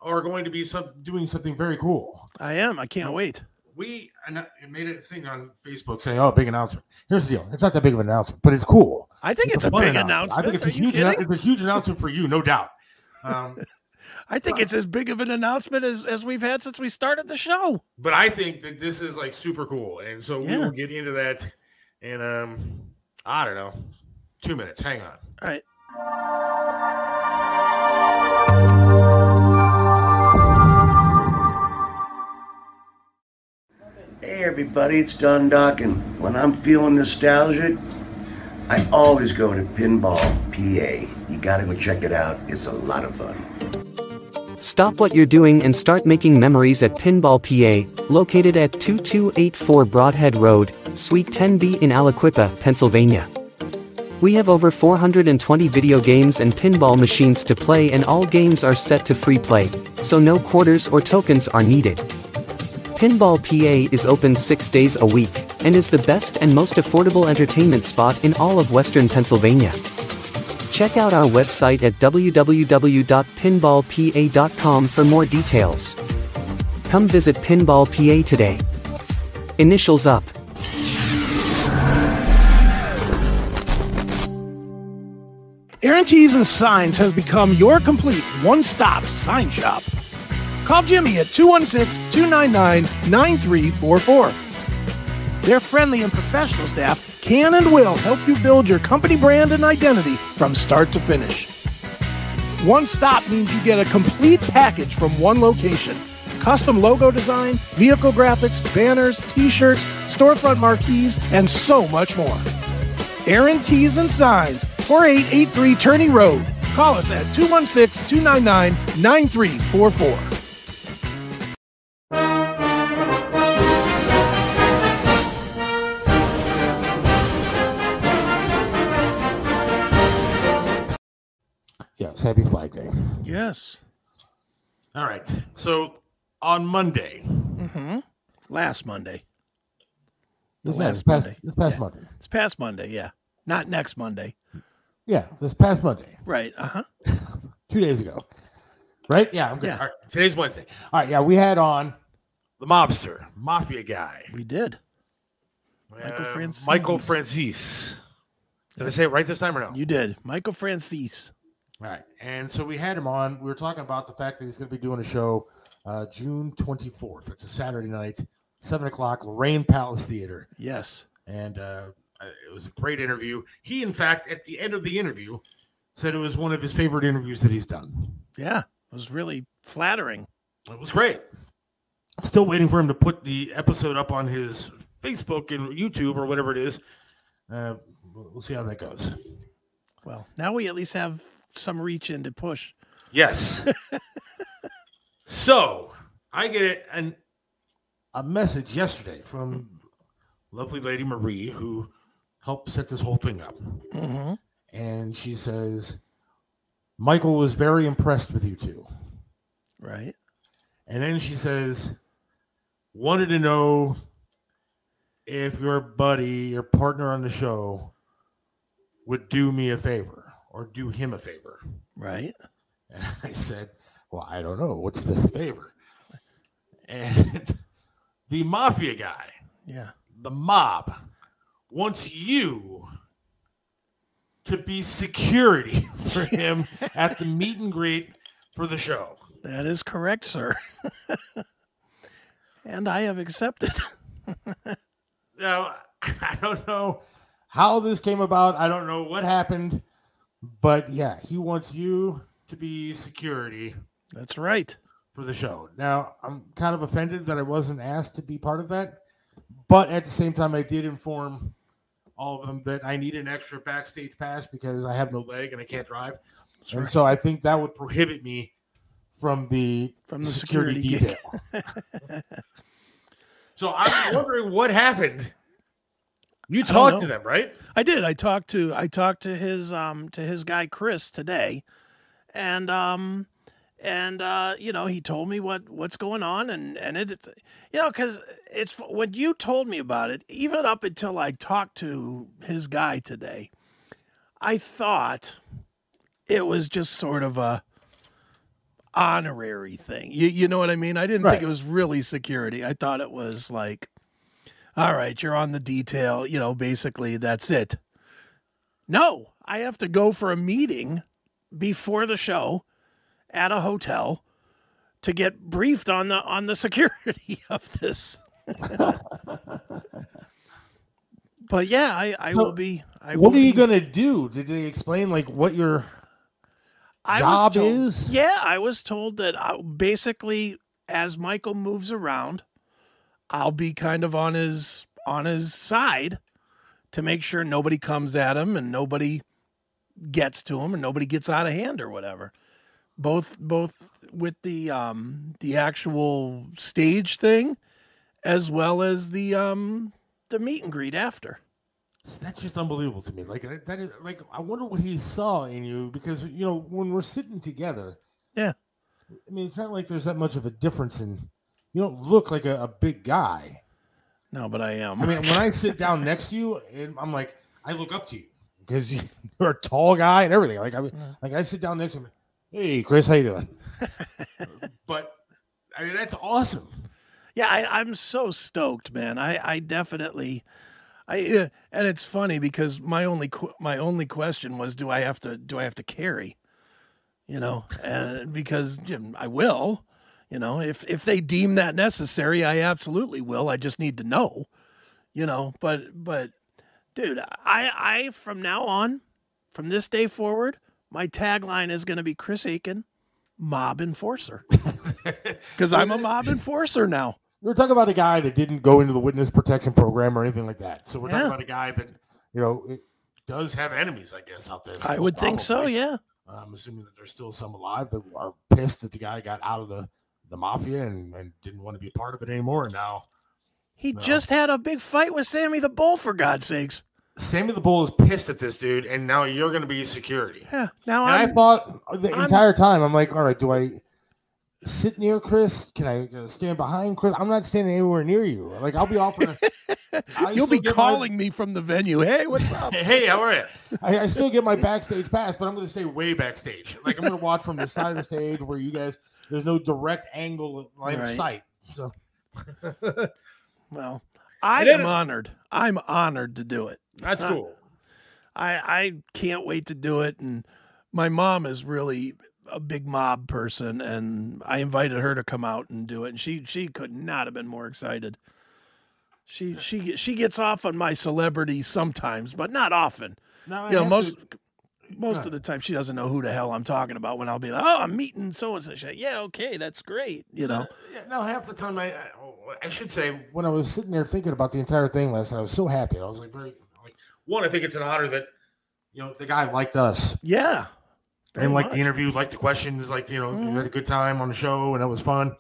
are going to be some, doing something very cool. I am. I can't wait. We and I made a thing on Facebook saying, "Oh, big announcement." Here's the deal: it's not that big of an announcement, but it's cool. I think it's a fun big I announcement. I think it's Are a huge. annou- It's a huge announcement for you, no doubt. Um, [LAUGHS] I think it's as big of an announcement as, as we've had since we started the show. but I think that this is like super cool, and so we will get into that in um, I don't know, two minutes. Hang on. All right. Hey everybody, it's Don Dockin. When I'm feeling nostalgic, I always go to Pinball PA. You gotta go check it out. It's a lot of fun. Stop what you're doing and start making memories at Pinball PA, located at 2284 Brodhead Road, Suite 10B in Aliquippa, Pennsylvania. We have over 420 video games and pinball machines to play and all games are set to free play, so no quarters or tokens are needed. Pinball PA is open six days a week and is the best and most affordable entertainment spot in all of Western Pennsylvania. Check out our website at www.pinballpa.com for more details. Come visit Pinball PA today. Initials up. Aaron Tees and Signs has become your complete one-stop sign shop. Call Jimmy at 216-299-9344. Their friendly and professional staff can and will help you build your company brand and identity from start to finish. One stop means you get a complete package from one location. Custom logo design, vehicle graphics, banners, t-shirts, storefront marquees, and so much more. Aaron Tees and Signs, 4883 Turney Road. Call us at 216-299-9344. Yes, happy Flag Day. Yes. All right. So on Monday, Mm-hmm. Last Monday. The last past- Monday. this past Yeah. Monday. It's past Monday, yeah. Not next Monday. yeah, this past Monday, Right. Uh-huh. [LAUGHS] two days ago, right? Yeah, I'm good. Yeah. All right, today's Wednesday. All right, yeah, we had on the mobster, mafia guy, We did. Michael uh, Franzese. Michael Franzese. Did I say it right this time or no? You did. Michael Franzese. All right. And so we had him on. We were talking about the fact that he's going to be doing a show uh, June 24th. It's a Saturday night, 7 o'clock, Lorain Palace Theater. Yes. And uh, it was a great interview. He, in fact, at the end of the interview, said it was one of his favorite interviews that he's done. Yeah. It was really flattering. It was great. Still waiting for him to put the episode up on his Facebook and YouTube or whatever it is. Uh, we'll we'll see how that goes. Well, now we at least have some reach in to push. Yes. [LAUGHS] so I get it, an, a message yesterday from lovely lady Marie who helped set this whole thing up. Mm-hmm. And she says, Michael was very impressed with you two. Right. And then she says, wanted to know if your buddy, your partner on the show, would do me a favor or do him a favor. Right. And [LAUGHS] I said, Well, I don't know. What's the [LAUGHS] favor? And [LAUGHS] the mafia guy, Yeah. the mob, wants you to be security for him at the meet and greet for the show. That is correct, sir. and I have accepted. Now, I don't know how this came about. I don't know what happened. But yeah, he wants you to be security That's right. for the show. Now, I'm kind of offended that I wasn't asked to be part of that. But at the same time, I did inform all of them that I need an extra backstage pass because I have no leg and I can't drive. And so I think that would prohibit me from the From the security gig. detail. [LAUGHS] so I'm wondering what happened. You talked to them, right? I did. I talked to I talked to his um to his guy Chris today, and um and uh you know he told me what what's going on and and it, it's you know because it's when you told me about it even up until I talked to his guy today, I thought it was just sort of a honorary thing. You you know what I mean? I didn't Right. think it was really security. I thought it was like all right, you're on the detail, you know, basically that's it. No, I have to go for a meeting before the show at a hotel to get briefed on the on the security [LAUGHS] of this. but yeah, I, I So, will be I what will are you be- gonna do? Did they explain like what your I job told, is? Yeah, I was told that I, basically as Michael moves around, I'll be kind of on his on his side to make sure nobody comes at him and nobody gets to him and nobody gets out of hand or whatever. Both both with the um the actual stage thing as well as the um the meet and greet after. That's just unbelievable to me. Like that- is like I wonder what he saw in you because you know when we're sitting together. Yeah. I mean, it's not like there's that much of a difference in, you don't look like a, a big guy. No, but I am. I mean, when I sit down next to you, and I'm like, I look up to you because [LAUGHS] you're a tall guy and everything. Like I mean, like I sit down next to him. Hey, Chris, how you doing? [LAUGHS] but I mean, that's awesome. Yeah, I, I'm so stoked, man. I, I definitely, I and it's funny because my only qu- my only question was, do I have to do I have to carry? You know, and because know, I will. You know, if if they deem that necessary, I absolutely will. I just need to know. You know, but but, dude, I I from now on, from this day forward, my tagline is going to be Chris Aiken, mob enforcer, [LAUGHS] because I'm a mob enforcer now. We're talking about a guy that didn't go into the witness protection program or anything like that. So we're Yeah. talking about a guy that you know does have enemies, I guess, out there. I still, would think so. Yeah. I'm assuming that there's still some alive that are pissed that the guy got out of the the mafia and, and didn't want to be a part of it anymore. And now He just had a big fight with Sammy the Bull, for God's sakes. Sammy the Bull is pissed at this dude, and now you're going to be security. Yeah. Now and i thought the I'm- entire time, I'm like, all right, do I sit near Chris? Can I uh, stand behind Chris? I'm not standing anywhere near you. Like I'll be off. a- [LAUGHS] you'll be get my- calling me from the venue. Hey, what's up? [LAUGHS] Hey, how are you? [LAUGHS] I, I still get my backstage pass, but I'm going to stay way backstage. Like I'm going to watch from the side of the stage where you guys. There's no direct angle line of Right. sight. So [LAUGHS] Well, I And then- am honored. I'm honored to do it. That's Uh, cool. I I can't wait to do it. And my mom is really a big mob person, and I invited her to come out and do it, and she she could not have been more excited. She she she gets off on my celebrity sometimes, but not often. No, I you know, have to- most of the time she doesn't know who the hell I'm talking about when I'll be like, "Oh, I'm meeting so and so." She's like, "Yeah, okay, that's great." You know. Yeah, no, half the time I, I, should say when I was sitting there thinking about the entire thing last night, I was so happy. I was like, very like one. I think it's an honor that you know the guy liked us. Yeah. and like much. the interview, like the questions, like you know, we had a good time on the show, and it was fun.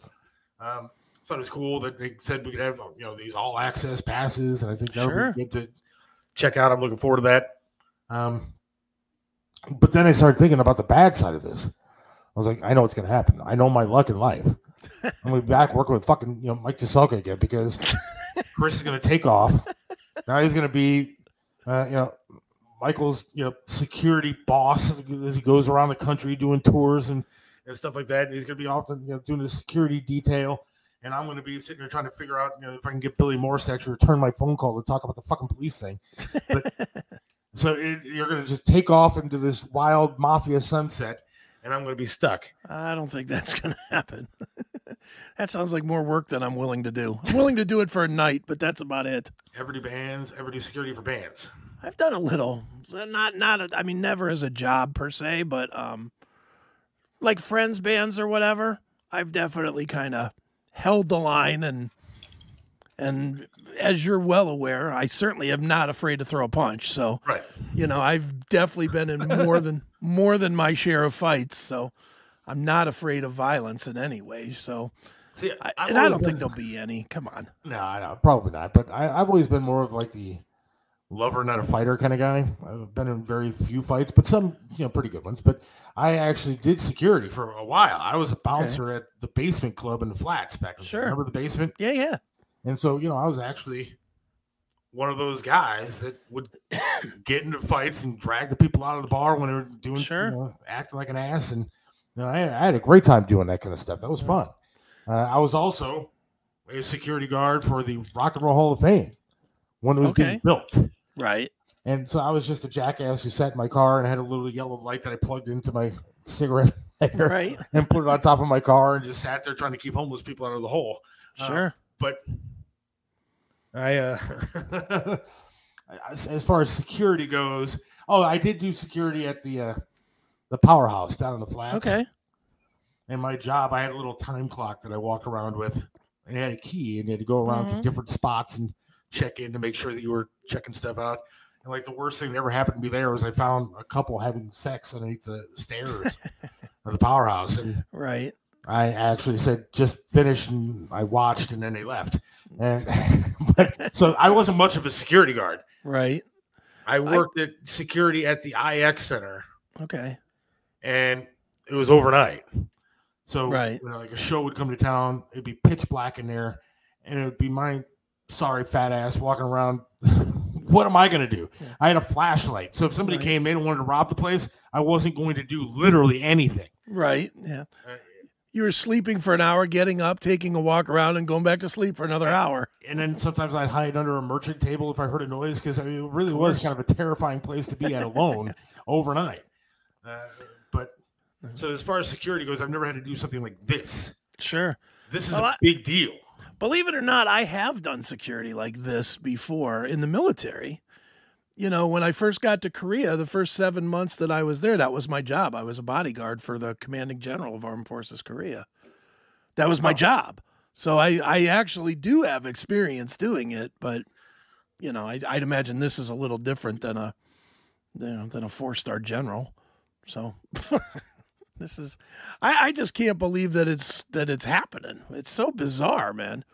Um, thought it was cool that they said we could have you know these all access passes, and I think that Sure. would be good to check out. I'm looking forward to that. Um, but then I started thinking about the bad side of this. I was like, I know what's going to happen. I know my luck in life. [LAUGHS] I'm going to be back working with fucking you know Mike Jaselka again because Chris is going to take off. Now he's going to be, uh, you know, Michael's you know security boss as he goes around the country doing tours and, and stuff like that. And he's going to be often you know doing the security detail, and I'm going to be sitting there trying to figure out you know if I can get Billy Morse to actually return my phone call to talk about the fucking police thing. [LAUGHS] But, so it, you're going to just take off into this wild mafia sunset, and I'm going to be stuck. I don't think that's [LAUGHS] going to happen. [LAUGHS] that sounds like more work than I'm willing to do. I'm willing to do it for a night, but that's about it. Ever do bands? Ever do security for bands? I've done a little, not not. A, I mean, never as a job per se, but um, like friends bands or whatever. I've definitely kind of held the line and and as you're well aware, I certainly am not afraid to throw a punch. So, right. you know, I've definitely been in more than [LAUGHS] more than my share of fights. So, I'm not afraid of violence in any way. So, See, I, and I don't think there'll be any. Come on. No, I know, probably not. But I, I've always been more of like the lover, not a fighter kind of guy. I've been in very few fights, but some, you know, pretty good ones. But I actually did security for a while. I was a bouncer at the basement club in the flats back in Sure. Remember the basement? Yeah, yeah. And so, you know, I was actually one of those guys that would [COUGHS] get into fights and drag the people out of the bar when they were doing, Sure. you know, acting like an ass. And you know, I, I had a great time doing that kind of stuff. That was fun. Uh, I was also a security guard for the Rock and Roll Hall of Fame when it was being built. Right. And so I was just a jackass who sat in my car and had a little yellow light that I plugged into my [LAUGHS] cigarette lighter Right. and put it on top of my car and just sat there trying to keep homeless people out of the hole. Uh, Sure. but I, uh, [LAUGHS] as as far as security goes, oh, I did do security at the uh, the powerhouse down in the flats. Okay. And my job, I had a little time clock that I walked around with, and it had a key, and you had to go around Mhm. to different spots and check in to make sure that you were checking stuff out. And like the worst thing that ever happened to me there was I found a couple having sex underneath the stairs [LAUGHS] of the powerhouse, and Right. I actually said just finish, and I watched, and then they left. And [LAUGHS] but, so I wasn't much of a security guard. Right. I worked at security at the IX Center, Okay. and it was overnight. So Right. you know, like a show would come to town, it'd be pitch black in there, and it would be my sorry fat ass walking around. [LAUGHS] what am I going to do? I had a flashlight, so if somebody Right. came in and wanted to rob the place, I wasn't going to do literally anything. Right. Yeah. Uh, You were sleeping for an hour, getting up, taking a walk around, and going back to sleep for another hour. And then sometimes I'd hide under a merchant table if I heard a noise because I mean, it really was kind of a terrifying place to be at alone [LAUGHS] overnight. Uh, but so as far as security goes, I've never had to do something like this. Sure. This is Well, a big deal. Believe it or not, I have done security like this before in the military. You know, when I first got to Korea, the first seven months that I was there, that was my job. I was a bodyguard for the commanding general of Armed Forces Korea. That was my job. So I, I actually do have experience doing it, but you know, I, I'd imagine this is a little different than a you know, than a four star general. So [LAUGHS] this is I, I just can't believe that it's that it's happening. It's so bizarre, man.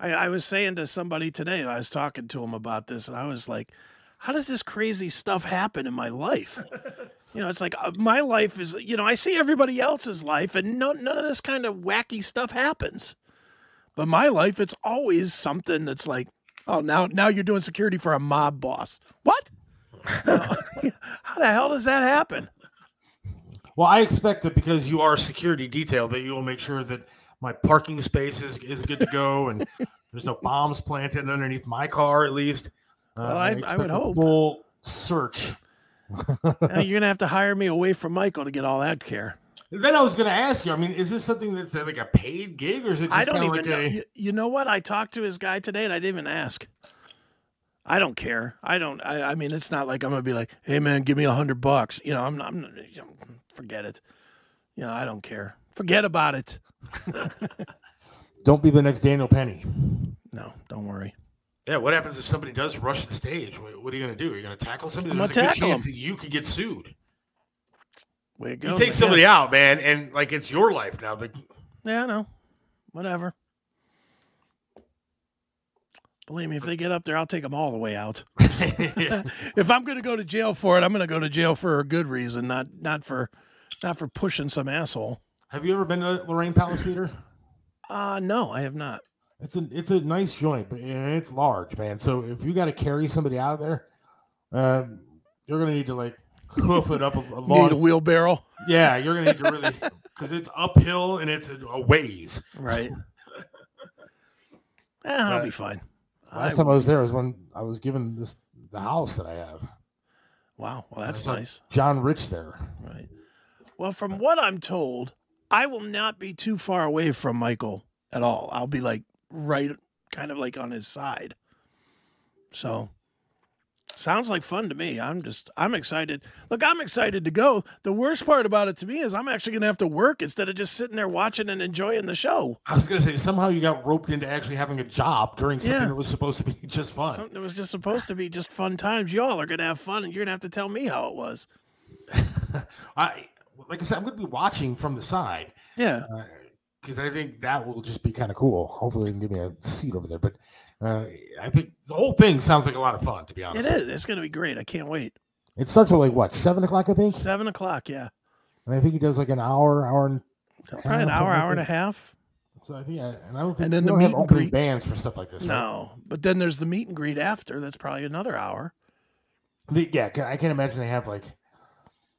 I, I was saying to somebody today, I was talking to him about this, and I was like, how does this crazy stuff happen in my life? You know, it's like uh, my life is, you know, I see everybody else's life, and no, none of this kind of wacky stuff happens. But my life, it's always something that's like, oh, now now you're doing security for a mob boss. What? [LAUGHS] How the hell does that happen? Well, I expect that because you are security detail, that you will make sure that my parking space is, is good to go and there's no bombs planted underneath my car, at least. Uh, Well, I- I expect would hope. full search. [LAUGHS] Now, you're gonna have to hire me away from Michael to get all that care. Then I was going to ask you. I mean, is this something that's uh, like a paid gig, or is it just I don't even like know. a? You, you know what? I talked to his guy today, and I didn't even ask. I don't care. I don't. I, I mean, it's not like I'm gonna be like, "Hey, man, give me a hundred bucks." You know, I'm not. I'm not you know, forget it. You know, I don't care. Forget about it. [LAUGHS] Don't be the next Daniel Penny. No, don't worry. Yeah, what happens if somebody does rush the stage? What, what are you going to do? Are you going to tackle somebody? I'm There's a good chance that you could get sued. Way to You take somebody out, man, and like it's your life now. The, Yeah, I know. Whatever. Believe me, if they get up there, I'll take them all the way out. [LAUGHS] [LAUGHS] if I'm going to go to jail for it, I'm going to go to jail for a good reason, not not for not for pushing some asshole. Have you ever been to Lorain Palace Theater? Uh no, I have not. It's a it's a nice joint, but it's large, man. So if you got to carry somebody out of there, um, you're gonna need to like hoof it up a, a [LAUGHS] long Need a wheelbarrow. Yeah, you're gonna need to really [LAUGHS] because it's uphill and it's a, a ways. Right. [LAUGHS] Eh, I'll But be fine. Last I time I was there was when I was given this the house that I have. Wow, well that's nice. John Rich there. Right. Well, from what I'm told, I will not be too far away from Michael at all. I'll be like right kind of like on his side. So sounds like fun to me. I'm just I'm excited. Look, I'm excited to go. The worst part about it to me is I'm actually gonna have to work instead of just sitting there watching and enjoying the show. I was gonna say somehow you got roped into actually having a job during something Yeah. that was supposed to be [LAUGHS] just fun. Something that was just supposed to be just fun times. Y'all are gonna have fun and you're gonna have to tell me how it was. [LAUGHS] I like I said, I'm gonna be watching from the side. Yeah. Uh, because I think that will just be kind of cool. Hopefully, they can give me a seat over there. But uh, I think the whole thing sounds like a lot of fun. To be honest, it is. It's gonna be great. I can't wait. It starts at like what seven o'clock, I think. Seven o'clock, yeah. And I think he does like an hour, hour and Probably an hour, hour and a half. So I think, I, and I don't think And then the don't have meet and greet. bands for stuff like this. right? No, but then there's the meet and greet after. That's probably another hour. The- yeah, I can't imagine they have like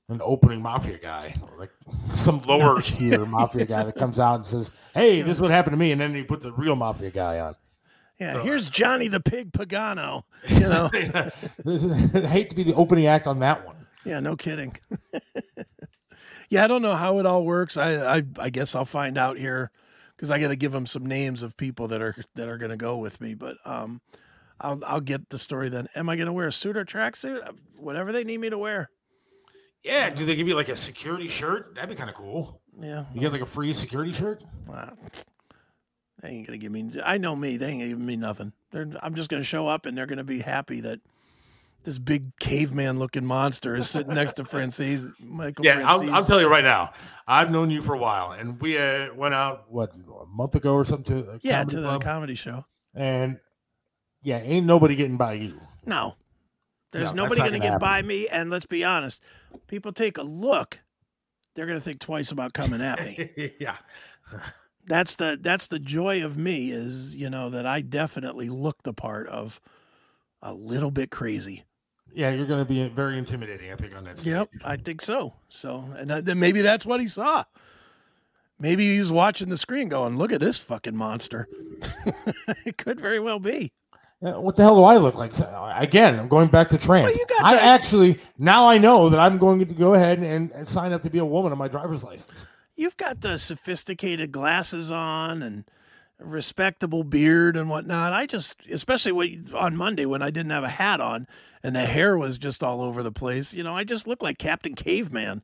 an opening mafia guy, like some lower [LAUGHS] tier mafia guy that comes out and says, "Hey, this is what happened to me," and then you put the real mafia guy on. Yeah, here's Johnny the Pig Pagano. You know, [LAUGHS] [LAUGHS] I hate to be the opening act on that one. yeah, no kidding. yeah, I don't know how it all works. I I, I guess I'll find out here because I got to give them some names of people that are that are going to go with me. But um, I'll I'll get the story then. Am I going to wear a suit or tracksuit? Whatever they need me to wear. Yeah, do they give you like a security shirt? That'd be kind of cool. Yeah, You get like a free security shirt? Wow. They ain't gonna give me. I know me. They ain't gonna give me nothing. They're, I'm just gonna show up, and they're gonna be happy that this big caveman-looking monster is sitting next to Franzese. Michael Yeah, I'll, I'll tell you right now. I've known you for a while, and we uh, went out what a month ago or something to a Yeah, to the club, comedy show. and yeah, ain't nobody getting by you. No, there's No, nobody gonna gonna get by me. And let's be honest, people take a look they're gonna think twice about coming at me. [LAUGHS] yeah. that's the that's the joy of me is you know that I definitely look the part of a little bit crazy. Yeah, you're going to be very intimidating, I think, on that. Yep, I think so. So, and uh, then maybe that's what he saw. Maybe he was watching the screen, going, "Look at this fucking monster." [LAUGHS] it could very well be. Uh, What the hell do I look like? So, Again, I'm going back to trans. got I the- actually now I know that I'm going to go ahead and, and sign up to be a woman on my driver's license. You've got the sophisticated glasses on and respectable beard and whatnot. I just, especially when, on Monday when I didn't have a hat on and the hair was just all over the place. You know, I just look like Captain Caveman.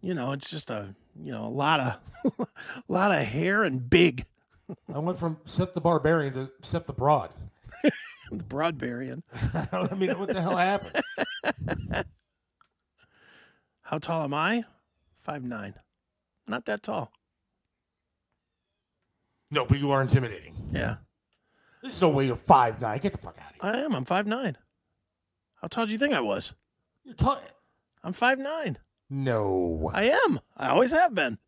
You know, it's just a you know a lot of a [LAUGHS] lot of hair and big. I went from Seth the Barbarian to Seth the Broad. [LAUGHS] the Broadbarian. [LAUGHS] I mean, what the hell happened? [LAUGHS] How tall am I? Five nine. Not that tall. No, but you are intimidating. Yeah. There's no way you're five nine. Get the fuck out of here. I am. I'm five nine. How tall do you think I was? You're tall. I'm five nine. No. I am. I always have been.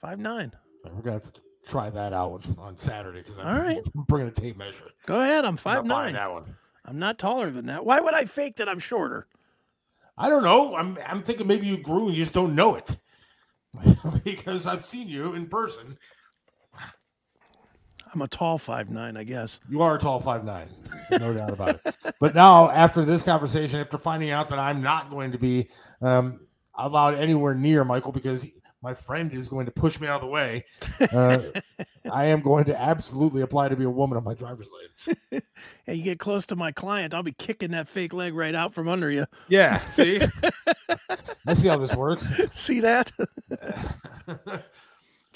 Five nine. Have to try that out on Saturday because I'm All right. [LAUGHS] bringing a tape measure. Go ahead. I'm I'm five nine. That one. I'm not taller than that. Why would I fake that I'm shorter? I don't know. I'm I'm thinking maybe you grew and you just don't know it. [LAUGHS] because I've seen you in person. I'm a tall five nine, I guess. You are a tall five nine, no doubt about it. [LAUGHS] But now, after this conversation, after finding out that I'm not going to be um, allowed anywhere near Michael because my friend is going to push me out of the way, [LAUGHS] uh, I am going to absolutely apply to be a woman on my driver's license. [LAUGHS] Hey, you get close to my client, I'll be kicking that fake leg right out from under you. Yeah, see, [LAUGHS] I see how this works. See that?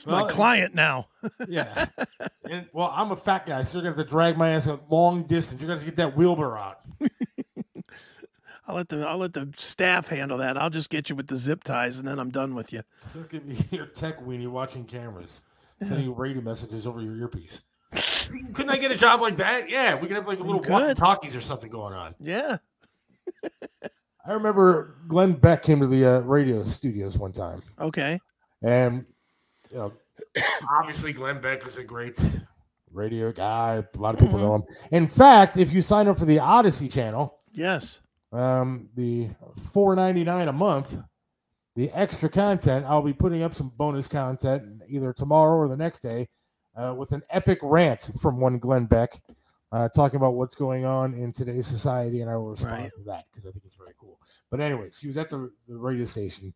It's my client now. yeah. And, well, I'm a fat guy, so you're gonna have to drag my ass a long distance. You're gonna to get that wheelbarrow out. I'll let the I'll let the staff handle that. I'll just get you with the zip ties, and then I'm done with you. So it could be your tech weenie watching cameras, sending you radio messages over your earpiece. [LAUGHS] Couldn't I get a job like that? Yeah, we could have like a little walkie talkies or something going on. Yeah. [LAUGHS] I remember Glenn Beck came to the uh, radio studios one time, Okay. and you know, [COUGHS] obviously Glenn Beck is a great radio guy. A lot of people know him. In fact, if you sign up for the Odysee channel, Yes. Um, the four ninety nine a month, the extra content. I'll be putting up some bonus content either tomorrow or the next day, uh, with an epic rant from one Glenn Beck, uh, talking about what's going on in today's society, and I will respond Right. to that because I think it's very cool. But anyways, he was at the, the radio station,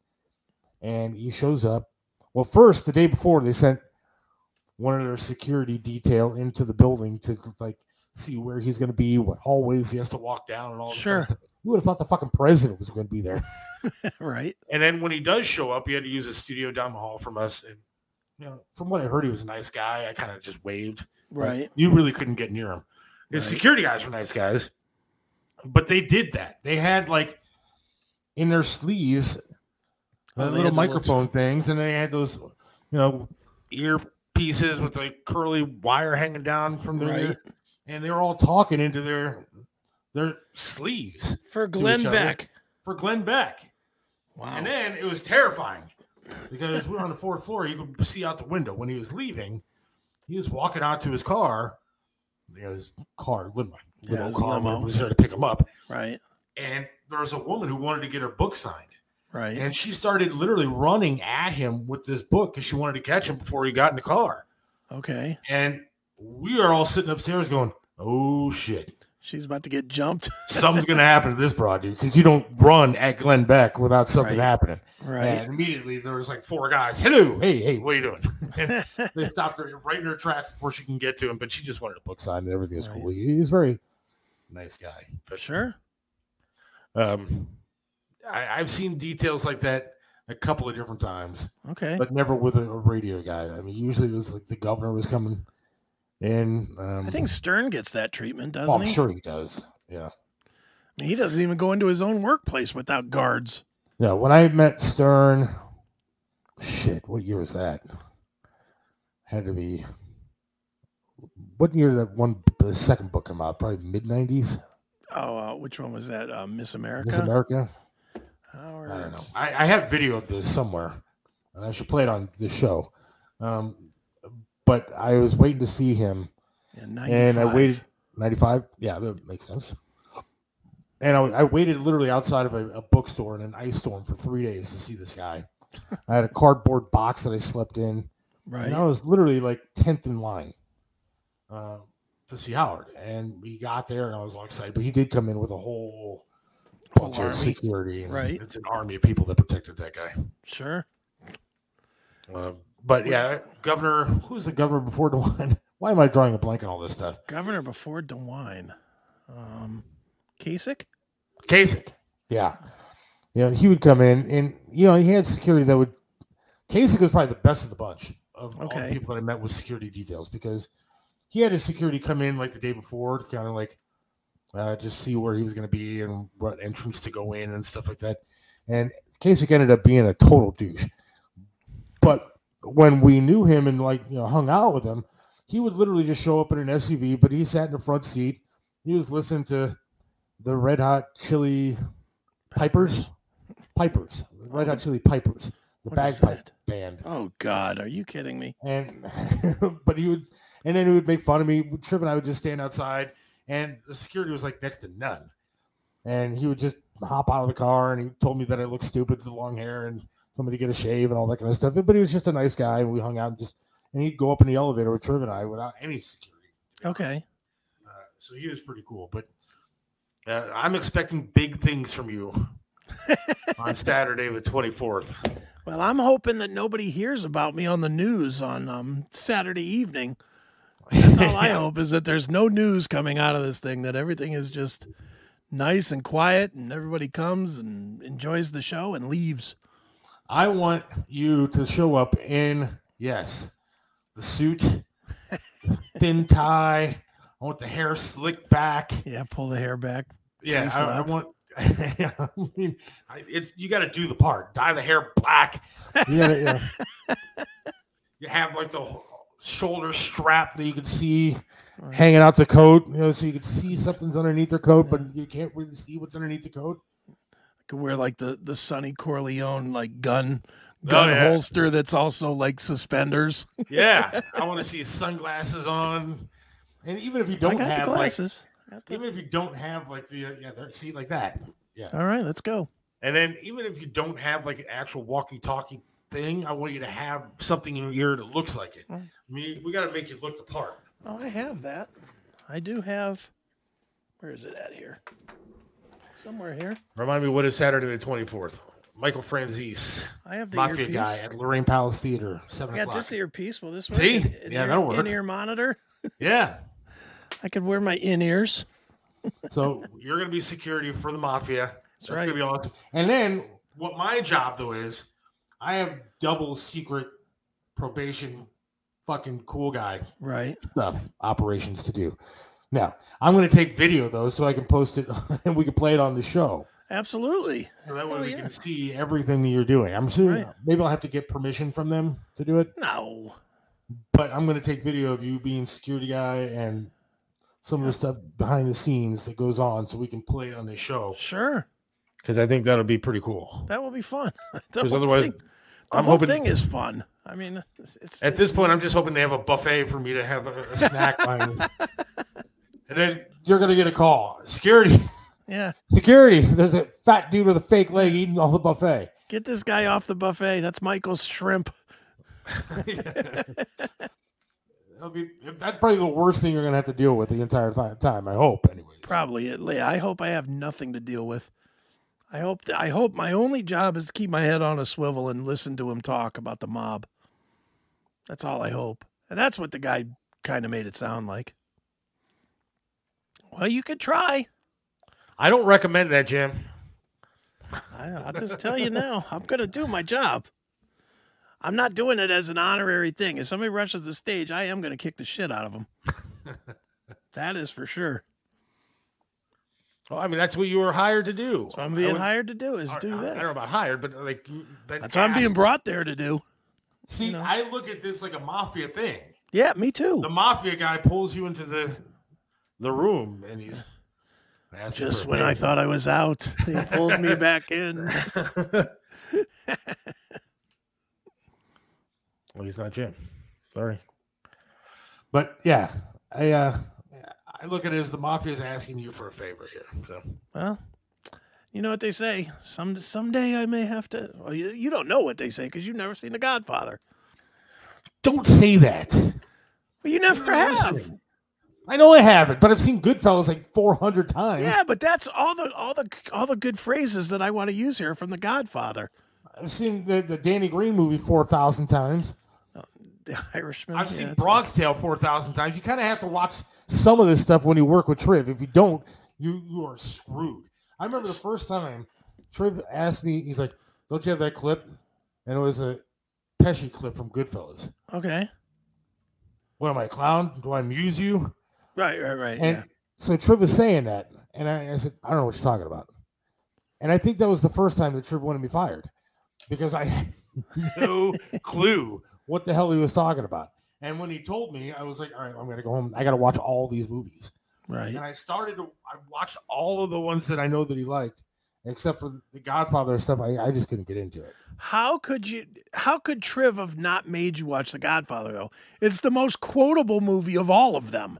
and he shows up. Well, first the day before they sent one of their security detail into the building to like see where he's going to be, what hallways he has to walk down, and all. this Sure. kind stuff. You would have thought the fucking president was going to be there. [LAUGHS] right. And then when he does show up, he had to use a studio down the hall from us. And you know, from what I heard, he was a nice guy. I kind of just waved. but Right. You really couldn't get near him. His Right. security guys were nice guys, but they did that. They had like in their sleeves little had the little- microphone things, and they had those, you know, ear pieces with like curly wire hanging down from their ear, Right. And they were all talking into their their sleeves For Glenn. Beck. For Glenn Beck. Wow. And then it was terrifying because we were on the fourth floor. You could see out the window when he was leaving. He was walking out to his car. You know, his car, limo, Yeah, little his car, limo. was there to pick him up. Right. And there was a woman who wanted to get her book signed. Right. And she started literally running at him with this book because she wanted to catch him before he got in the car. Okay. And we are all sitting upstairs going, oh shit. She's about to get jumped. [LAUGHS] Something's going to happen to this broad, dude, because you don't run at Glenn Beck without something Right. happening. Right. And immediately there was like four guys. Hello, hey, hey, what are you doing? [LAUGHS] And they stopped her right in her tracks before she can get to him. But she just wanted a book signed and everything was cool. He's a very nice guy. But Sure. um, I, I've seen details like that a couple of different times, Okay. but never with a, a radio guy. I mean, usually it was like the governor was coming in. Um, I think Stern gets that treatment, doesn't he? I'm he? sure he does. Yeah. I mean, he doesn't even go into his own workplace without guards. Yeah, when I met Stern, shit, what year was that? Had to be what year did that one the second book come out? Probably mid nineties. Oh, uh, which one was that? Uh, Miss America. Miss America. I don't know. I, I have video of this somewhere, and I should play it on the show. Um, but I was waiting to see him, Yeah, and I waited. Ninety-five. Yeah, that makes sense. And I, I waited literally outside of a, a bookstore in an ice storm for three days to see this guy. [LAUGHS] I had a cardboard box that I slept in. Right. And I was literally like tenth in line uh, to see Howard, and we got there, and I was all excited. But he did come in with a whole bunch Whole of army. security, and Right. It's an army of people that protected that guy. Sure. Uh, but yeah, Governor, who's the governor before [LAUGHS] DeWine? Why am I drawing a blank on all this stuff? Governor before DeWine. Um, Kasich? Kasich. Yeah. You know, he would come in and, you know, he had security that would. Kasich was probably the best of the bunch of all the Okay. people that I met with security details because he had his security come in like the day before to kind of like uh, just see where he was going to be and what entrance to go in and stuff like that. And Kasich ended up being a total douche. But when we knew him and like, you know, hung out with him, he would literally just show up in an SUV, but he sat in the front seat. He was listening to the Red Hot Chili Pipers, Pipers, Red Hot Chili Pipers, the What is bagpipe band. Oh God, are you kidding me? And [LAUGHS] but he would, and then he would make fun of me. Triv and I would just stand outside, and the security was like next to none. And he would just hop out of the car, and he told me that I looked stupid with the long hair, and to get a shave and all that kind of stuff. But he was just a nice guy, and we hung out and just, and he'd go up in the elevator with Triv and I without any security. Okay. So he was pretty cool. But uh, I'm expecting big things from you [LAUGHS] on Saturday, the 24th. Well, I'm hoping that nobody hears about me on the news on um, Saturday evening. That's all I [LAUGHS] hope is that there's no news coming out of this thing. That everything is just nice and quiet, and everybody comes and enjoys the show and leaves. I want you to show up in yes, the suit, [LAUGHS] thin tie. I want the hair slicked back. Yeah, pull the hair back. Yeah, I, I want. [LAUGHS] I mean, it's you got to do the part. Dye the hair black. [LAUGHS] You gotta, yeah. you have like the shoulder strap that you can see hanging out the coat. You know, so you can see something's underneath their coat, but you can't really see what's underneath the coat. Could wear like the the Sonny Corleone like gun Oh, gun yeah. holster that's also like suspenders. Yeah, [LAUGHS] I want to see sunglasses on, and even if you don't have glasses. like, even if you don't have like the uh, yeah, see like that, yeah. All right, let's go. And then even if you don't have like an actual walkie-talkie thing, I want you to have something in your ear that looks like it. I mean, we got to make you look the part. Oh, I have that. I do have. Where is it at here? Somewhere here. Remind me what is Saturday the twenty fourth. Michael Franzese, I have the Mafia earpiece. guy at Lorain Palace Theater, I seven got o'clock. this earpiece. Will this work? See? In- Yeah, that'll work. In-ear monitor. Yeah. I could wear my in ears. So you're gonna be security for the mafia. That's, right. gonna be awesome. And then what my job though is, I have double secret probation, fucking cool guy Right. stuff operations to do. Now I'm gonna take video though, so I can post it [LAUGHS] and we can play it on the show. Absolutely. So that way Oh, we yeah. can see everything that you're doing. I'm sure Right. maybe I'll have to get permission from them to do it. No. But I'm gonna take video of you being security guy and some of the stuff behind the scenes that goes on so we can play it on the show. Sure. Because I think that'll be pretty cool. That will be fun. [LAUGHS] Because otherwise, thing, the I'm whole hoping thing is fun. I mean, it's at this point I'm just hoping they have a buffet for me to have a, a snack [LAUGHS] behind. this. And then you're gonna get a call. Security, yeah. [LAUGHS] security. There's a fat dude with a fake leg eating all the buffet. Get this guy off the buffet. That's Michael's shrimp. [LAUGHS] Be, that's probably the worst thing you're gonna have to deal with the entire time. I hope, anyway. Probably. I hope I have nothing to deal with. I hope. I hope my only job is to keep my head on a swivel and listen to him talk about the mob. That's all I hope, and that's what the guy kind of made it sound like. Well, you could try. I don't recommend that, Jim. I, I'll just tell you now, I'm going to do my job. I'm not doing it as an honorary thing. If somebody rushes the stage, I am going to kick the shit out of them. [LAUGHS] that is for sure. Well, I mean, that's what you were hired to do. That's what I'm being hired to do is do I, that. I don't know about hired, but like but That's what I'm being brought there to do. See, I look at this like a mafia thing. Yeah, me too. The mafia guy pulls you into the the room, and he's Just when I thought I was out, they pulled me back in. [LAUGHS] Well, he's not Jim. Sorry. But yeah, I uh, I look at it as the mafia's asking you for a favor here. So Well, you know what they say. Some someday I may have to. Well, you, you don't know what they say because you've never seen The Godfather. don't say that. Well, you never have. Listen, I know I haven't, but I've seen Goodfellas like 400 times. Yeah, but that's all the all the all the good phrases that I want to use here from The Godfather. I've seen the, the Danny Greene movie 4,000 times. Oh, [LAUGHS] the Irishman. I've yeah, seen Bronx Tale 4,000 times. You kind of have to watch some of this stuff when you work with Triv. If you don't, you, you are screwed. I remember the first time Triv asked me, he's like, Don't you have that clip? And it was a Pesci clip from Goodfellas. Okay. What am I, a clown? Do I amuse you? Right, right, right. And yeah. so Triv was saying that, and I, I said, I don't know what you're talking about. And I think that was the first time that Triv wanted me fired because I had [LAUGHS] no clue what the hell he was talking about. And when he told me, I was like, all right, I'm going to go home. I got to watch all these movies. Right. And I started to, I watched all of the ones that I know that he liked, except for the Godfather stuff. I, I just couldn't get into it. How could you? How could Triv have not made you watch The Godfather? Though it's the most quotable movie of all of them.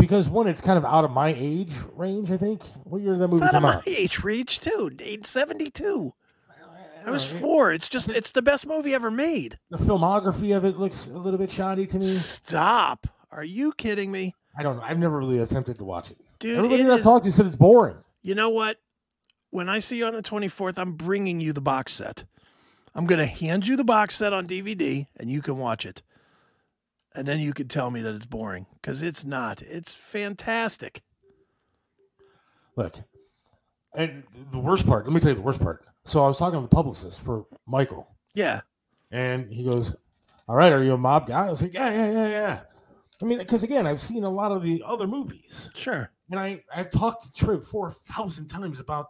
Because one, it's kind of out of my age range, I think. What year did that movie It's out of come my out? age reach too. Eight seventy two. I was four. It's just it's the best movie ever made. The filmography of it looks a little bit shoddy to me. Stop. Are you kidding me? I don't know. I've never really attempted to watch it. Dude, Everybody that I talked to said it's boring. You know what? When I see you on the 24th, I'm bringing you the box set. I'm going to hand you the box set on DVD and you can watch it. And then you could tell me that it's boring because it's not. It's fantastic. Look, and the worst part, let me tell you the worst part. So I was talking to the publicist for Michael, Yeah. and he goes, All right, are you a mob guy? I was like, Yeah, yeah, yeah, yeah. I mean, because again, I've seen a lot of the other movies. Sure. And I, I've talked to Triv 4,000 times about,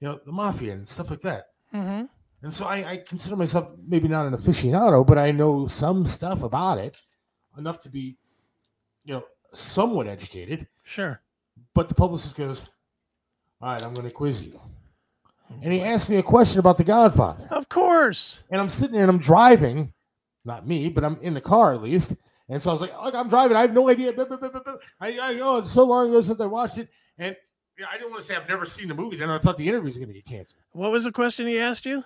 you know, the mafia and stuff like that. Mm-hmm. And so I, I consider myself maybe not an aficionado, but I know some stuff about it enough to be, you know, somewhat educated. Sure. But the publicist goes, All right, I'm going to quiz you. And he asked me a question about The Godfather. Of course. And I'm sitting there and I'm driving, not me, but I'm in the car at least. And so I was like, Look, I'm driving. I have no idea. I, I know it's so long ago since I watched it. And I didn't want to say I've never seen the movie. Then I thought the interview was going to get canceled. What was the question he asked you?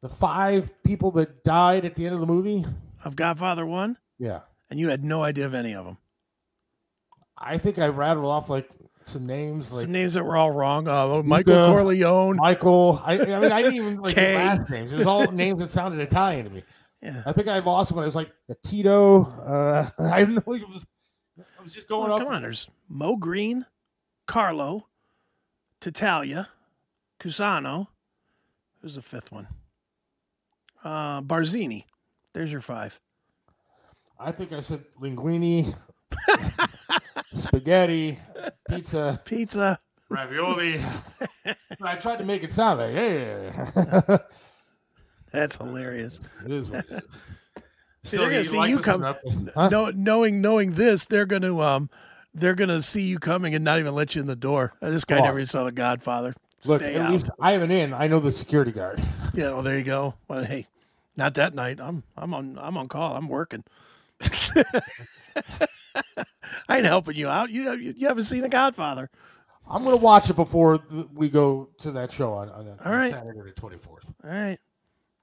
The five people that died at the end of the movie. Of Godfather 1? Yeah. And you had no idea of any of them. I think I rattled off like some names, like Some names that were all wrong. Uh, Michael Luca, Corleone. Michael. I, I mean, I didn't even [LAUGHS] like last names. It was all names that sounded Italian to me. Yeah. I think I lost when It was like Tito. Uh, [LAUGHS] I don't know. It was, I was just going Oh, off. come on, there's Moe Greene, Carlo, Tattaglia, Cusano. Who's the fifth one? Uh, Barzini. There's your five. I think I said linguine, [LAUGHS] spaghetti, pizza, pizza, ravioli. [LAUGHS] I tried to make it sound like, hey. [LAUGHS] That's hilarious. It is what it is. See, So they're gonna see like you come. Huh? No, knowing knowing this, they're gonna um, they're gonna see you coming and not even let you in the door. This guy Oh. never even saw The Godfather. Look, Stay at out. least I have an in. I know the security guard. Yeah, well, there you go. Well, hey, not that night. I'm I'm on I'm on call. I'm working. I ain't helping you out. You you, you haven't seen The Godfather. I'm gonna watch it before th- we go to that show on, on, on All right. Saturday the 24th. All right.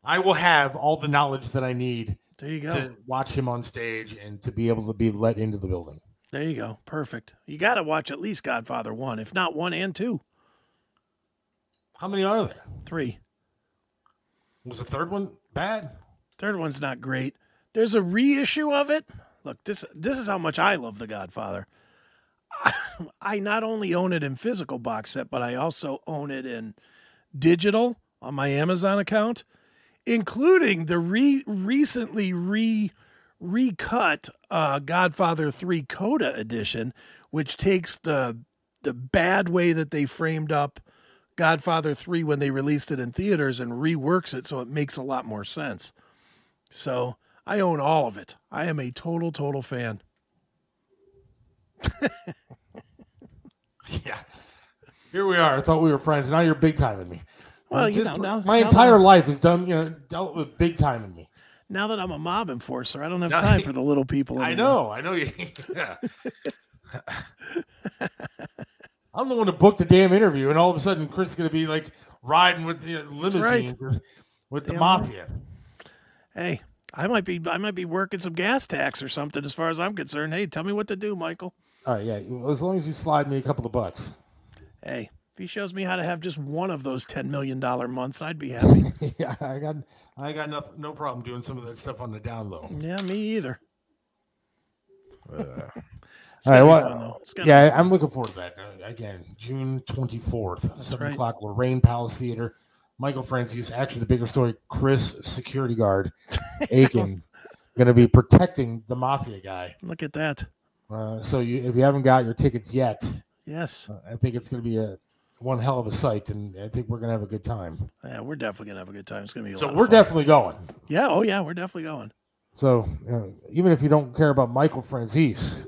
I will have all the knowledge that I need There you go. to watch him on stage and to be able to be let into the building. There you go. Perfect. You got to watch at least Godfather one, if not one and two. How many are there? Three. Was the third one bad? Third one's not great. There's a reissue of it. Look, this this is how much I love The Godfather. [LAUGHS] I not only own it in physical box set, but I also own it in digital on my Amazon account, including the re recently re recut uh, Godfather 3 Coda edition, which takes the the bad way that they framed up Godfather 3 when they released it in theaters and reworks it so it makes a lot more sense. So I own all of it. I am a total, total fan. [LAUGHS] Yeah. Here we are. I thought we were friends. Now you're big timing me. Well, you Just- know, now- my now entire I'm- life is done. You know, dealt with big timing me. Now that I'm a mob enforcer, I don't have [LAUGHS] time for the little people. I know. I know you. [LAUGHS] Yeah. I'm the one to book the damn interview, and all of a sudden, Chris is going to be like riding with the limousine right. with- with the Damn right. mafia. Hey, I might be I might be working some gas tax or something as far as I'm concerned. Hey, tell me what to do, Michael. All right, yeah. As long as you slide me a couple of bucks. Hey, if he shows me how to have just one of those ten million dollar months, I'd be happy. [LAUGHS] yeah, I got, I got no, no problem doing some of that stuff on the down low. yeah, me either. [LAUGHS] All right, well, fun, though. It's gonna yeah, I'm looking forward to that. Uh, again, June 24th, seven right. o'clock, Lorain Palace Theater. Michael Franzese, actually the bigger story. Chris, security guard, [LAUGHS] Aiken, going to be protecting the mafia guy. Look at that. Uh, so you, if you haven't got your tickets yet, Yes. uh, I think it's going to be a one hell of a sight, and I think we're going to have a good time. Yeah, we're definitely gonna have a good time. It's gonna be a So we're definitely going. Yeah, oh yeah, we're definitely going. So uh, even if you don't care about Michael Franzese,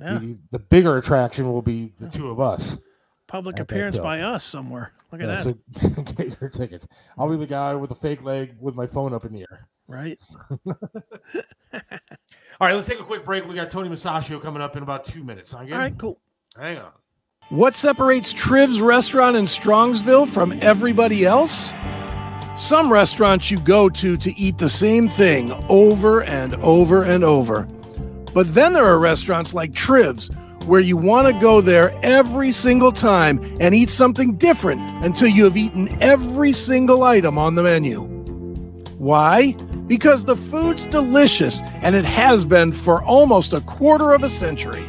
Yeah. the, the bigger attraction will be the two of us. Public at appearance by us somewhere. Look at Yeah, that. so [LAUGHS] get your tickets. I'll be the guy with the fake leg with my phone up in the air. Right. [LAUGHS] [LAUGHS] All right, let's take a quick break. We got Tony Musachio coming up in about two minutes. Sound good? All right, cool. Hang on. What separates Triv's restaurant in Strongsville from everybody else? Some restaurants you go to to eat the same thing over and over and over. But then there are restaurants like Triv's where you want to go there every single time and eat something different until you have eaten every single item on the menu. Why? Because the food's delicious and it has been for almost a quarter of a century.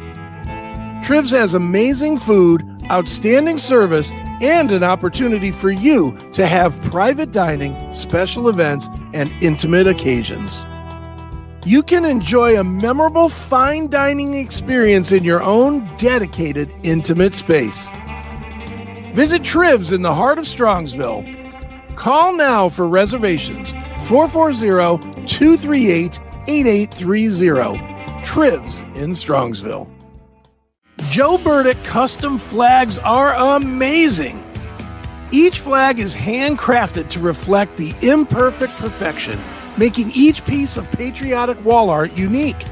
Trivs has amazing food, outstanding service, and an opportunity for you to have private dining, special events, and intimate occasions. You can enjoy a memorable fine dining experience in your own dedicated, intimate space. Visit Trivs in the heart of Strongsville. Call now for reservations 440 238 8830. Trivs in Strongsville. Joe Burdick custom flags are amazing. Each flag is handcrafted to reflect the imperfect perfection, making each piece of patriotic wall art unique.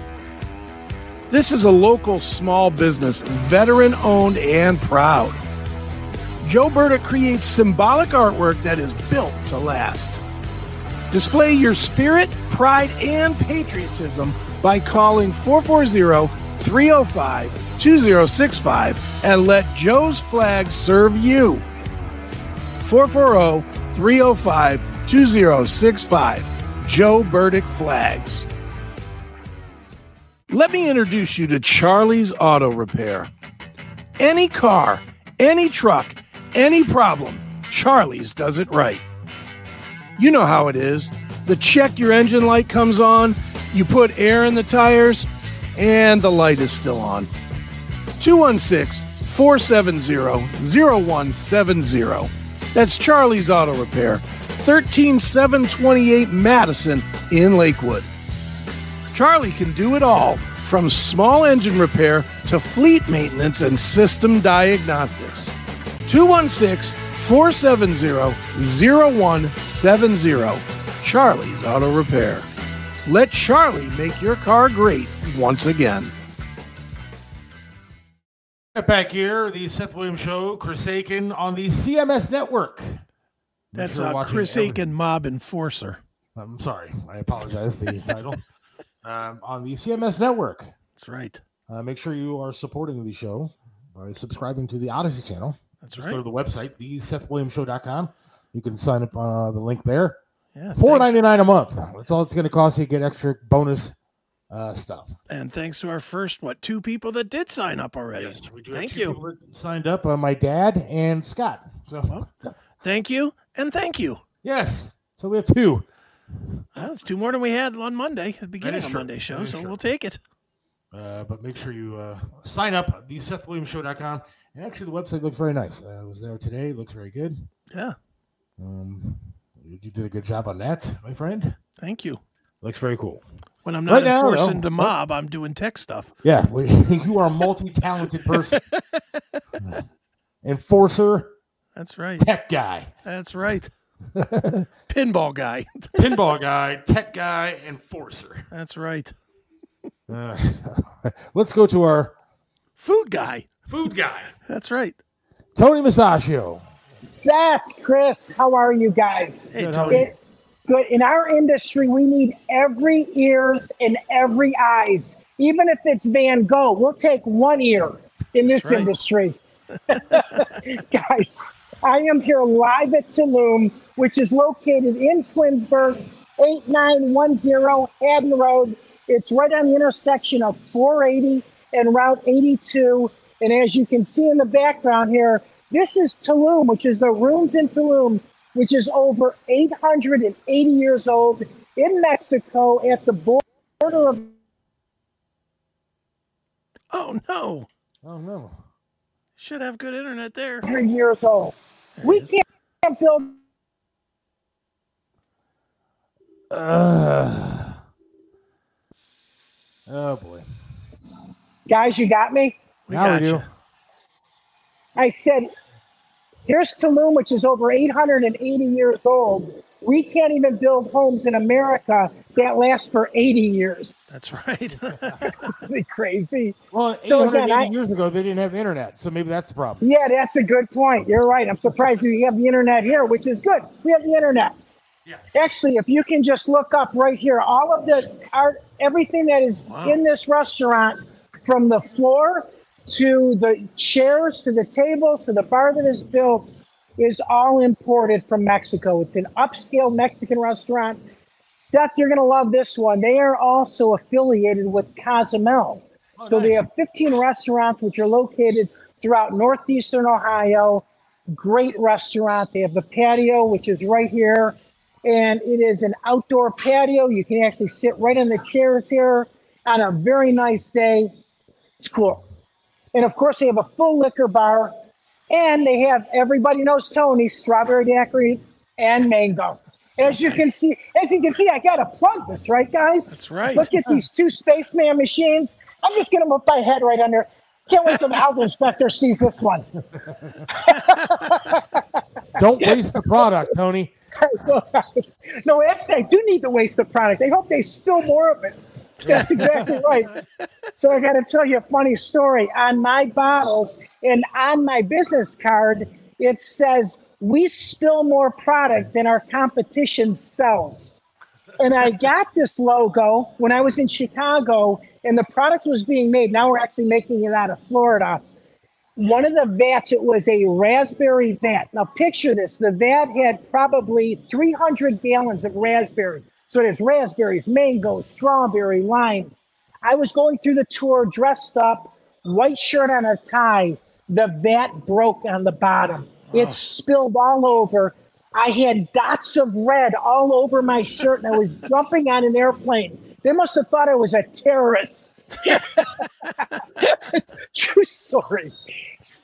This is a local small business, veteran owned and proud. Joe Burdick creates symbolic artwork that is built to last. Display your spirit, pride, and patriotism by calling 440 305 2065 and let Joe's flag serve you. 440 305 2065. Joe Burdick Flags. Let me introduce you to Charlie's Auto Repair. Any car, any truck, any problem, Charlie's does it right. You know how it is. The check your engine light comes on, you put air in the tires, and the light is still on. 216 470 0170. That's Charlie's Auto Repair, 13728 Madison in Lakewood. Charlie can do it all, from small engine repair to fleet maintenance and system diagnostics. 216 470 0170. Charlie's Auto Repair. Let Charlie make your car great once again. Back here, the Seth Williams Show, Chris Aiken on the CMS Network. That's sure uh, Chris every- Aiken, Mob Enforcer. I'm sorry, I apologize. The [LAUGHS] title um, on the CMS Network. That's right. Uh, make sure you are supporting the show by subscribing to the Odysee channel. That's Just right. go to the website, the SethWilliamsShow.com. You can sign up uh, the link there. Yeah, Four ninety nine a month. That's all it's going to cost you to get extra bonus uh, stuff. And thanks to our first, what, two people that did sign up already. Have Thank you. signed up. Uh, my dad and Scott. So Thank you. And thank you. yes, so we have two. Well, it's two more than we had on Monday, at the beginning of true. Monday show, so true. we'll take it. Uh, but make sure you uh, sign up the SethWilliamsShow.com. And actually, the website looks very nice. Uh, I was there today. It looks very good. Yeah. Um, you did a good job on that, my friend. Thank you. Looks very cool. When I'm not Right now, enforcing no. the mob, I'm doing tech stuff. Yeah, [LAUGHS] you are a multi-talented person. [LAUGHS] Enforcer, That's right. tech guy, That's right. [LAUGHS] Pinball guy. [LAUGHS] pinball guy, tech guy, enforcer. That's right. Uh, [LAUGHS] let's go to our Food guy. food guy, That's right. Tony Musachio. Seth, Chris, how are you guys? Hey, Good, Tony. how are you? It- good. In our industry, we need every ears and every eyes. Even if it's Van Gogh, we'll take one ear in this right. industry. guys, I am here live at Tulum, which is located in Twinsburg, 8910 Haddon Road. It's right on the intersection of 480 and Route 82. And as you can see in the background here, this is Tulum, which is the rooms in Tulum, which is over 880 years old in Mexico at the border of Oh no. Oh no. Should have good internet there. 100 years old. We can't build Uh, oh boy. Guys, you got me? We now got we do. you. I said, here's Tulum, which is over 880 years old. We can't even build homes in America that last for 80 years. That's right. [LAUGHS] Isn't crazy? Well, So 880 again, I- years ago, they didn't have internet, so maybe that's the problem. Yeah, that's a good point. You're right. I'm surprised we have the internet here, which is good. We have the internet. Yeah. Actually, if you can just look up right here, all of the art, everything that is in this restaurant, from the floor to the chairs to the tables to the bar that is built, is all imported from Mexico. It's an upscale Mexican restaurant. Seth, you're going to love this one. They are also affiliated with Cozumel. Oh, so they have 15 restaurants which are located throughout northeastern Ohio. Great restaurant. They have the patio, which is right here. And it is an outdoor patio. You can actually sit right in the chairs here on a very nice day. It's cool. And of course, they have a full liquor bar. And they have, everybody knows Tony, strawberry daiquiri and mango. As you can see, as you can see, I gotta plug this, right, guys? That's right. Look at these two spaceman machines. I'm just gonna put my head right under. Can't wait till the health inspector sees this one. [LAUGHS] Don't waste the product, Tony. [LAUGHS] no, actually, I do need to waste the product. I hope they spill more of it. [LAUGHS] That's exactly right. So I got to tell you a funny story. On my bottles and on my business card, it says we spill more product than our competition sells. And I got this logo when I was in Chicago, and the product was being made. Now we're actually making it out of Florida. One of the vats, it was a raspberry vat. Now picture this: the vat had probably 300 gallons of raspberry. So there's raspberries, mango, strawberry, lime. I was going through the tour dressed up, white shirt and a tie. The vat broke on the bottom. It oh. spilled all over. I had dots of red all over my shirt, and I was [LAUGHS] jumping on an airplane. They must have thought I was a terrorist. [LAUGHS] True story.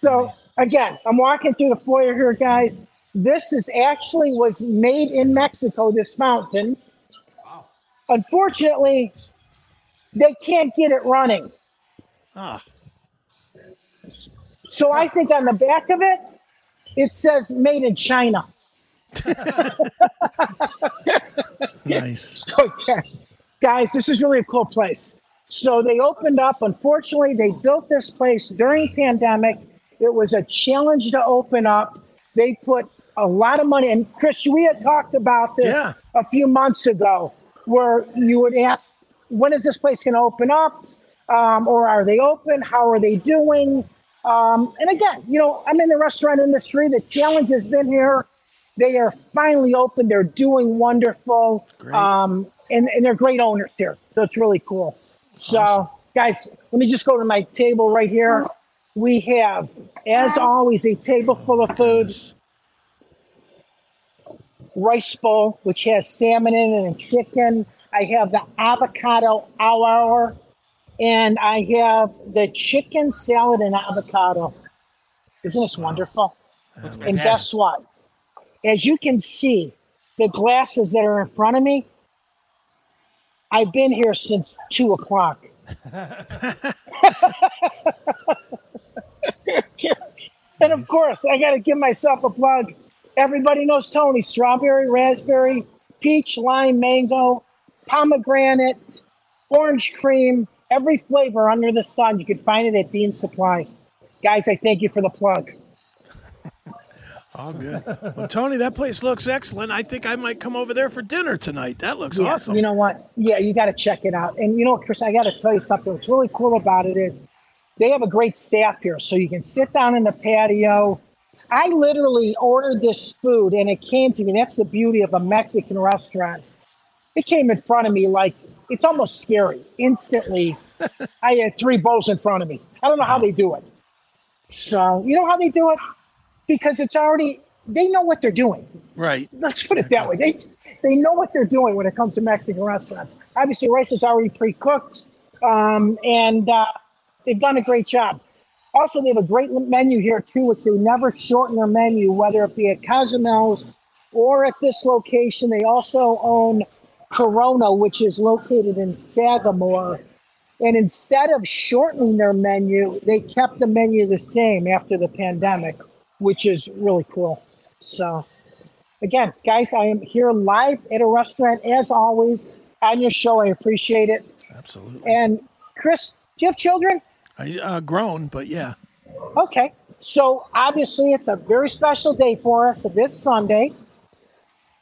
So again, I'm walking through the foyer here, guys. This is actually was made in Mexico. This fountain. Unfortunately, they can't get it running. Ah. So I think on the back of it, it says made in China. Nice. [LAUGHS] Okay. Guys, this is really a cool place. So they opened up. Unfortunately, they built this place during pandemic. It was a challenge to open up. They put a lot of money. And Chris, we had talked about this Yeah. a few months ago, where you would ask, when is this place going to open up? Um, or are they open? How are they doing? Um, and again, you know, I'm in the restaurant industry. The challenge has been here. They are finally open. They're doing wonderful. Um, and, and they're great owners here. So it's really cool. So, guys, let me just go to my table right here. We have, as always, a table full of food. Rice bowl, which has salmon in it and chicken. I have the avocado hour, and I have the chicken salad and avocado. Isn't this wonderful? And guess what? As you can see, the glasses that are in front of me, I've been here since two o'clock. [LAUGHS] [LAUGHS] and of course, I got to give myself a plug. Everybody knows Tony. Strawberry, raspberry, peach, lime, mango, pomegranate, orange cream, every flavor under the sun. You can find it at Dean Supply. Guys, I thank you for the plug. All good. Well, Tony, that place looks excellent. I think I might come over there for dinner tonight. That looks Yeah, awesome. You know what? Yeah, you got to check it out. And you know, what, Chris, I got to tell you something. What's really cool about it is they have a great staff here, so you can sit down in the patio. I literally ordered this food, and it came to me. That's the beauty of a Mexican restaurant. It came in front of me like it's almost scary. Instantly, [LAUGHS] I had three bowls in front of me. I don't know how they do it. So you know how they do it because it's already they know what they're doing Right. let's put it that way. They they know what they're doing when it comes to Mexican restaurants. Obviously, rice is already pre-cooked, um, and uh, they've done a great job. Also, they have a great menu here too, which they never shorten their menu, whether it be at Cozumel's or at this location. They also own Corona, which is located in Sagamore. And instead of shortening their menu, they kept the menu the same after the pandemic, which is really cool. So, again, guys, I am here live at a restaurant as always on your show. I appreciate it. Absolutely. And Chris, do you have children? I uh, grown, but yeah. Okay. So obviously, it's a very special day for us this Sunday.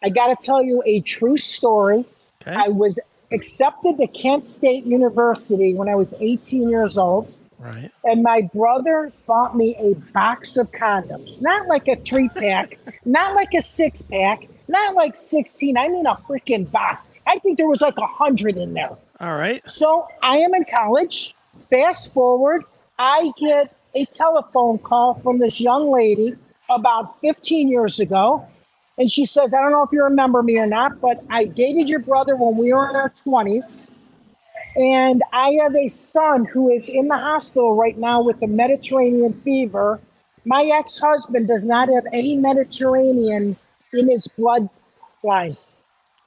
I got to tell you a true story. I was accepted to Kent State University when I was 18 years old. Right. And my brother bought me a box of condoms. Not like a three pack, [LAUGHS] not like a six pack, not like 16. I mean a freaking box. I think there was like a hundred in there. All right. So I am in college. Fast forward, I get a telephone call from this young lady about 15 years ago. And she says, I don't know if you remember me or not, but I dated your brother when we were in our 20s. And I have a son who is in the hospital right now with a Mediterranean fever. My ex husband does not have any Mediterranean in his bloodline.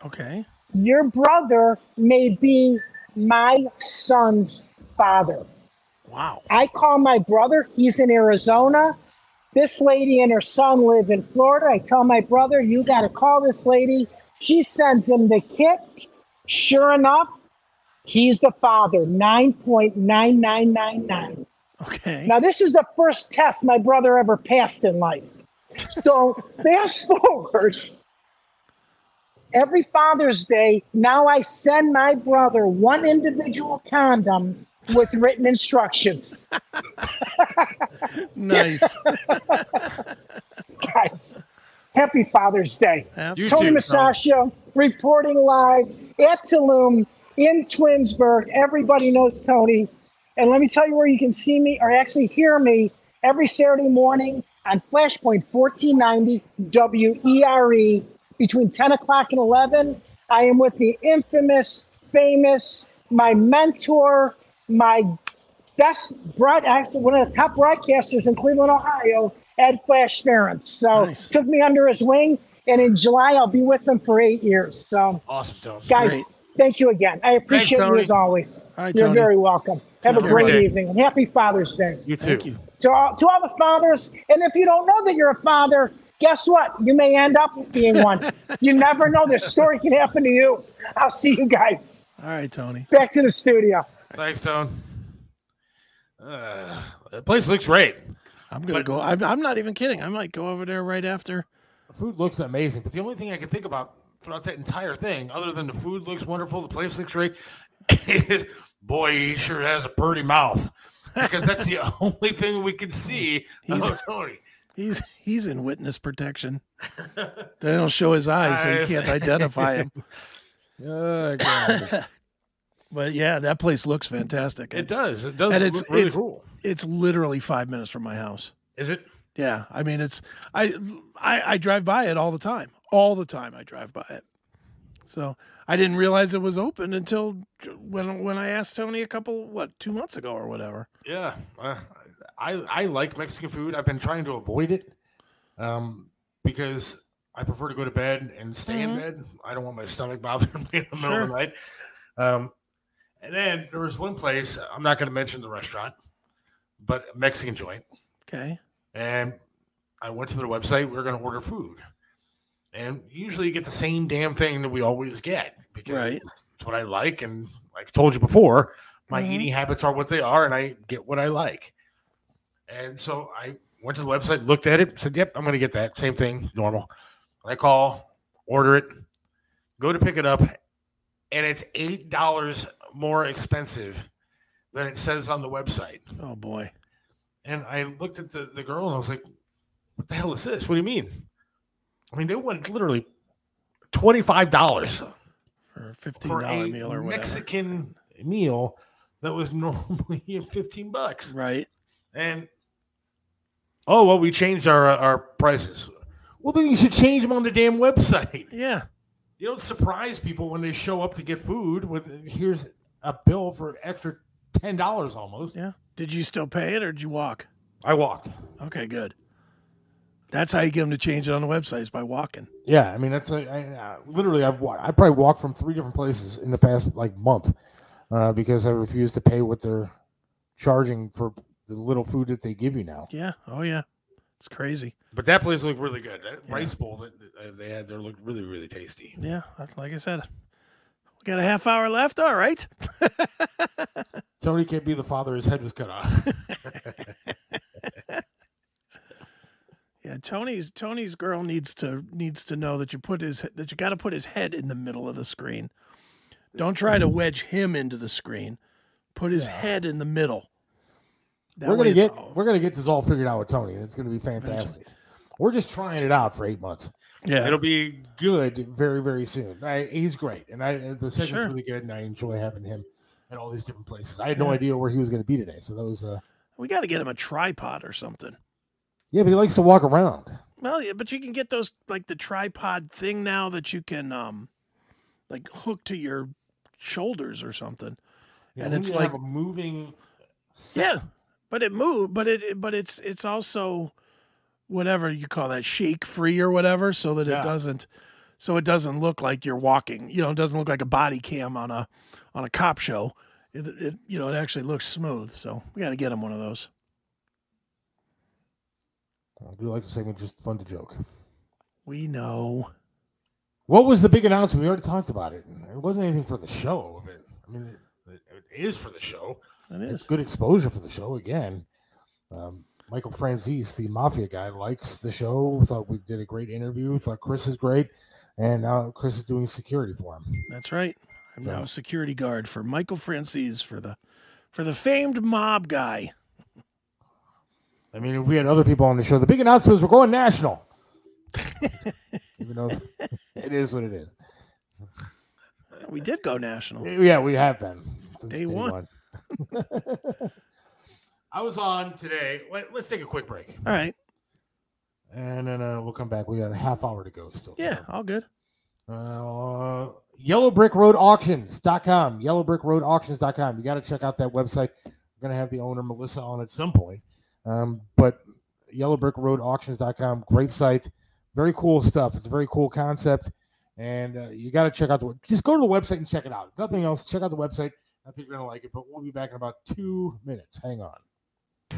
Okay. Your brother may be my son's father. Wow. I call my brother, he's in Arizona. This lady and her son live in Florida. I tell my brother, you got to call this lady. She sends him the kit. Sure enough, he's the father, 9.9999. Okay. Now, this is the first test my brother ever passed in life. So, [LAUGHS] fast forward, every Father's Day, now I send my brother one individual condom with written instructions. [LAUGHS] Nice. Guys, happy Father's Day. Tony too, Musachio reporting live at Tulum in Twinsburg. Everybody knows Tony. And let me tell you where you can see me or actually hear me every Saturday morning on Flashpoint 1490 WERE E between 10 o'clock and 11. I am with the infamous, famous, my mentor, my best broad, actually one of the top broadcasters in Cleveland, Ohio, Ed Flash Ferenc. So took me under his wing, and in July I'll be with him for eight years. So Awesome, Tony. guys, Great. thank you again. I appreciate you as always. All right, You're Tony. very welcome. Have a Have a great good evening and happy Father's Day. You too. Thank you. To all, to all the fathers, and if you don't know that you're a father, guess what? You may end up being one. [LAUGHS] you never know. This story can happen to you. I'll see you guys. All right, Tony. Back to the studio. Thanks, Tone. Uh, the place looks great. I'm gonna go. I'm, I'm not even kidding. I might go over there right after. The food looks amazing, but the only thing I can think about throughout that entire thing, other than the food looks wonderful, the place looks great, is boy, he sure has a pretty mouth. Because that's the [LAUGHS] only thing we can see He's- Tony. He's he's in witness protection. they don't show his eyes, so you [LAUGHS] can't identify him. [LAUGHS] Oh, God. But yeah, that place looks fantastic. It does. It does and look it's really it's, cool. It's literally five minutes from my house. Is it? Yeah, I mean it's I I, I drive by it all the time. All the time I drive by it. So I didn't realize it was open until when when I asked Tony a couple what two months ago or whatever. Yeah, uh, I I like Mexican food. I've been trying to avoid it, um, because I prefer to go to bed and stay Mhm. in bed. I don't want my stomach [LAUGHS] bothering me in the middle of the night. Um, and then there was one place, I'm not going to mention the restaurant, but a Mexican joint. Okay. And I went to their website. We were going to order food. And usually you get the same damn thing that we always get because Right. it's what I like. And like I told you before, my Mhm. eating habits are what they are, and I get what I like. And so I went to the website, looked at it, said, Yep, I'm going to get that. Same thing, normal. I call, order it, go to pick it up, and it's $8 more expensive than it says on the website. Oh boy. And I looked at the, the girl and I was like, what the hell is this? What do you mean? I mean, they went literally $25 For a fifteen for a meal or whatever. Mexican meal that was [LAUGHS] normally 15 bucks. Right. And oh, well, we changed our uh, our prices. Well, then you should change them on the damn website. Yeah. You don't surprise people when they show up to get food with here's a bill for extra ten dollars almost. Yeah. Did you still pay it or did you walk? I walked. Okay, good. That's how you get them to change it on the website is by walking. Yeah, I mean that's like I, uh, literally I've wa- I probably walked from three different places in the past like month uh, because I refuse to pay what they're charging for the little food that they give you now. Yeah. Oh yeah. It's crazy. But that place looked really good. That rice bowl that that they had there looked really really tasty. Yeah. Like I said, we got a half hour left. All right. [LAUGHS] Tony can't be the father; his head was cut off. [LAUGHS] Yeah, Tony's Tony's girl needs to needs to know that you put his that you got to put his head in the middle of the screen. Don't try to wedge him into the screen. Put his head in the middle. That we're gonna get we're gonna get this all figured out with Tony, and it's gonna be fantastic. We're just trying it out for eight months. Yeah. it'll be good very very soon. I, he's great, and I the segment's Sure. really good, and I enjoy having him at all these different places. I had no idea where he was going to be today, so that was uh We got to get him a tripod or something. yeah. But he likes to walk around. Well, yeah, but you can get those like the tripod thing now that you can um like hook to your shoulders or something. Yeah, and it's like a moving. Yeah, but it moved, but it but it's it's also whatever you call that shake free or whatever, so that Yeah. it doesn't so it doesn't look like you're walking. You know, it doesn't look like a body cam on a on a cop show. It, it you know it actually looks smooth. So we got to get him one of those. I do like the segment, just fun to joke. We know. What was the big announcement? We already talked about it. It wasn't anything for the show. But, I mean, it, it is for the show. It It's good exposure for the show again. Um, Michael Franzese, the mafia guy, likes the show. Thought we did a great interview. Thought Chris is great, and now Chris is doing security for him. That's right. I'm now a security guard for Michael Franzese for the for the famed mob guy. I mean, if we had other people on the show, the big announcement was we're going national. [LAUGHS] Even though it is what it is. We did go national. Yeah, we have been since Day one. [LAUGHS] I was on today. Let, us take a quick break, All right. and then uh, we'll come back. We got a half hour to go still. Yeah, all good. Uh, yellowbrickroadauctions.com. Yellowbrickroadauctions.com. You got to check out that website. We're going to have the owner, Melissa, on at some point. Um, but yellowbrickroadauctions.com, great site. Very cool stuff. It's a very cool concept. And uh, you got to check out the Just go to the website and check it out. If nothing else, check out the website. I think you're going to like it, but we'll be back in about two minutes. Hang on.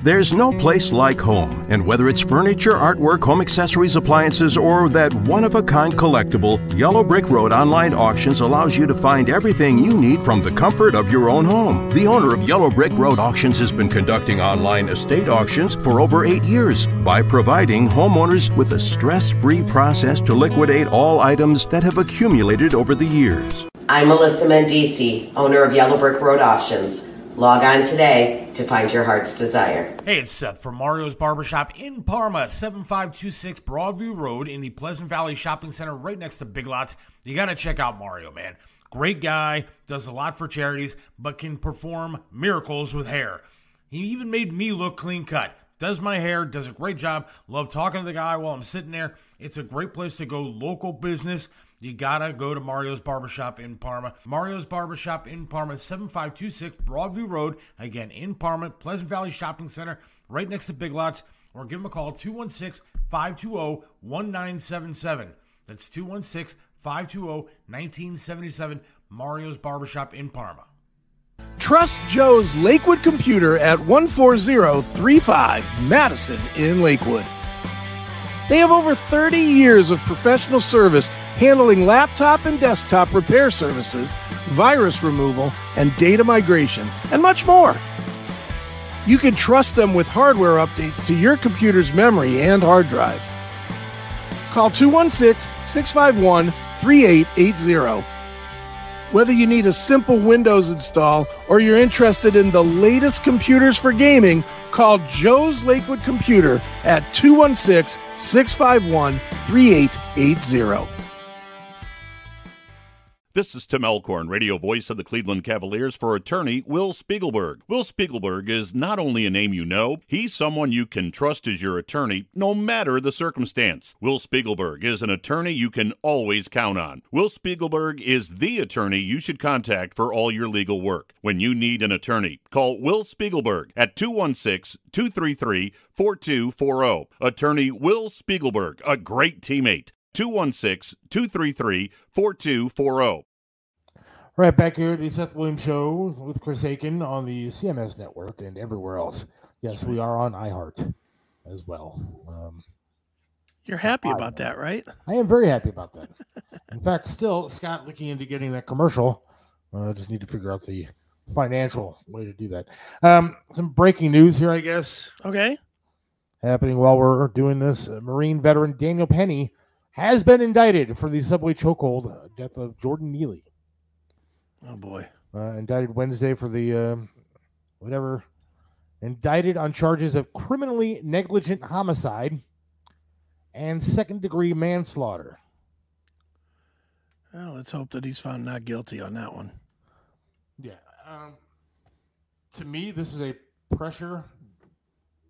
There's no place like home, and whether it's furniture, artwork, home accessories, appliances, or that one of a kind collectible, Yellow Brick Road Online Auctions allows you to find everything you need from the comfort of your own home. The owner of Yellow Brick Road Auctions has been conducting online estate auctions for over eight years by providing homeowners with a stress free process to liquidate all items that have accumulated over the years. I'm Melissa Mendici, owner of Yellow Brick Road Auctions. Log on today to find your heart's desire. Hey, it's Seth from Mario's Barbershop in Parma, 7526 Broadview Road in the Pleasant Valley Shopping Center right next to Big Lots. You got to check out Mario, man. Great guy, does a lot for charities, but can perform miracles with hair. He even made me look clean cut. Does my hair, does a great job. Love talking to the guy while I'm sitting there. It's a great place to go, local business. You gotta go to Mario's Barbershop in Parma. Mario's Barbershop in Parma, 7526 Broadview Road. Again, in Parma, Pleasant Valley Shopping Center, right next to Big Lots. Or give them a call, 216 520 1977. That's 216 520 1977. Mario's Barbershop in Parma. Trust Joe's Lakewood Computer at 14035 Madison in Lakewood. They have over 30 years of professional service handling laptop and desktop repair services, virus removal, and data migration, and much more. You can trust them with hardware updates to your computer's memory and hard drive. Call 216 651 3880. Whether you need a simple Windows install or you're interested in the latest computers for gaming, call Joe's Lakewood Computer at 216 651 3880. This is Tim Alcorn, radio voice of the Cleveland Cavaliers for attorney Will Spiegelberg. Will Spiegelberg is not only a name you know, he's someone you can trust as your attorney no matter the circumstance. Will Spiegelberg is an attorney you can always count on. Will Spiegelberg is the attorney you should contact for all your legal work. When you need an attorney, call Will Spiegelberg at 216 233 4240. Attorney Will Spiegelberg, a great teammate. 216 233 4240. Right back here at the Seth Williams Show with Chris Aiken on the CMS network and everywhere else. Yes, we are on iHeart as well. Um, You're happy about that, right? I am very happy about that. In fact, still, Scott looking into getting that commercial. I uh, just need to figure out the financial way to do that. Um, some breaking news here, I guess. Okay. Happening while we're doing this. Uh, Marine veteran Daniel Penny has been indicted for the subway chokehold uh, death of Jordan Neely. Oh boy! Uh, indicted Wednesday for the um, whatever. Indicted on charges of criminally negligent homicide and second degree manslaughter. Well, let's hope that he's found not guilty on that one. Yeah. Um, to me, this is a pressure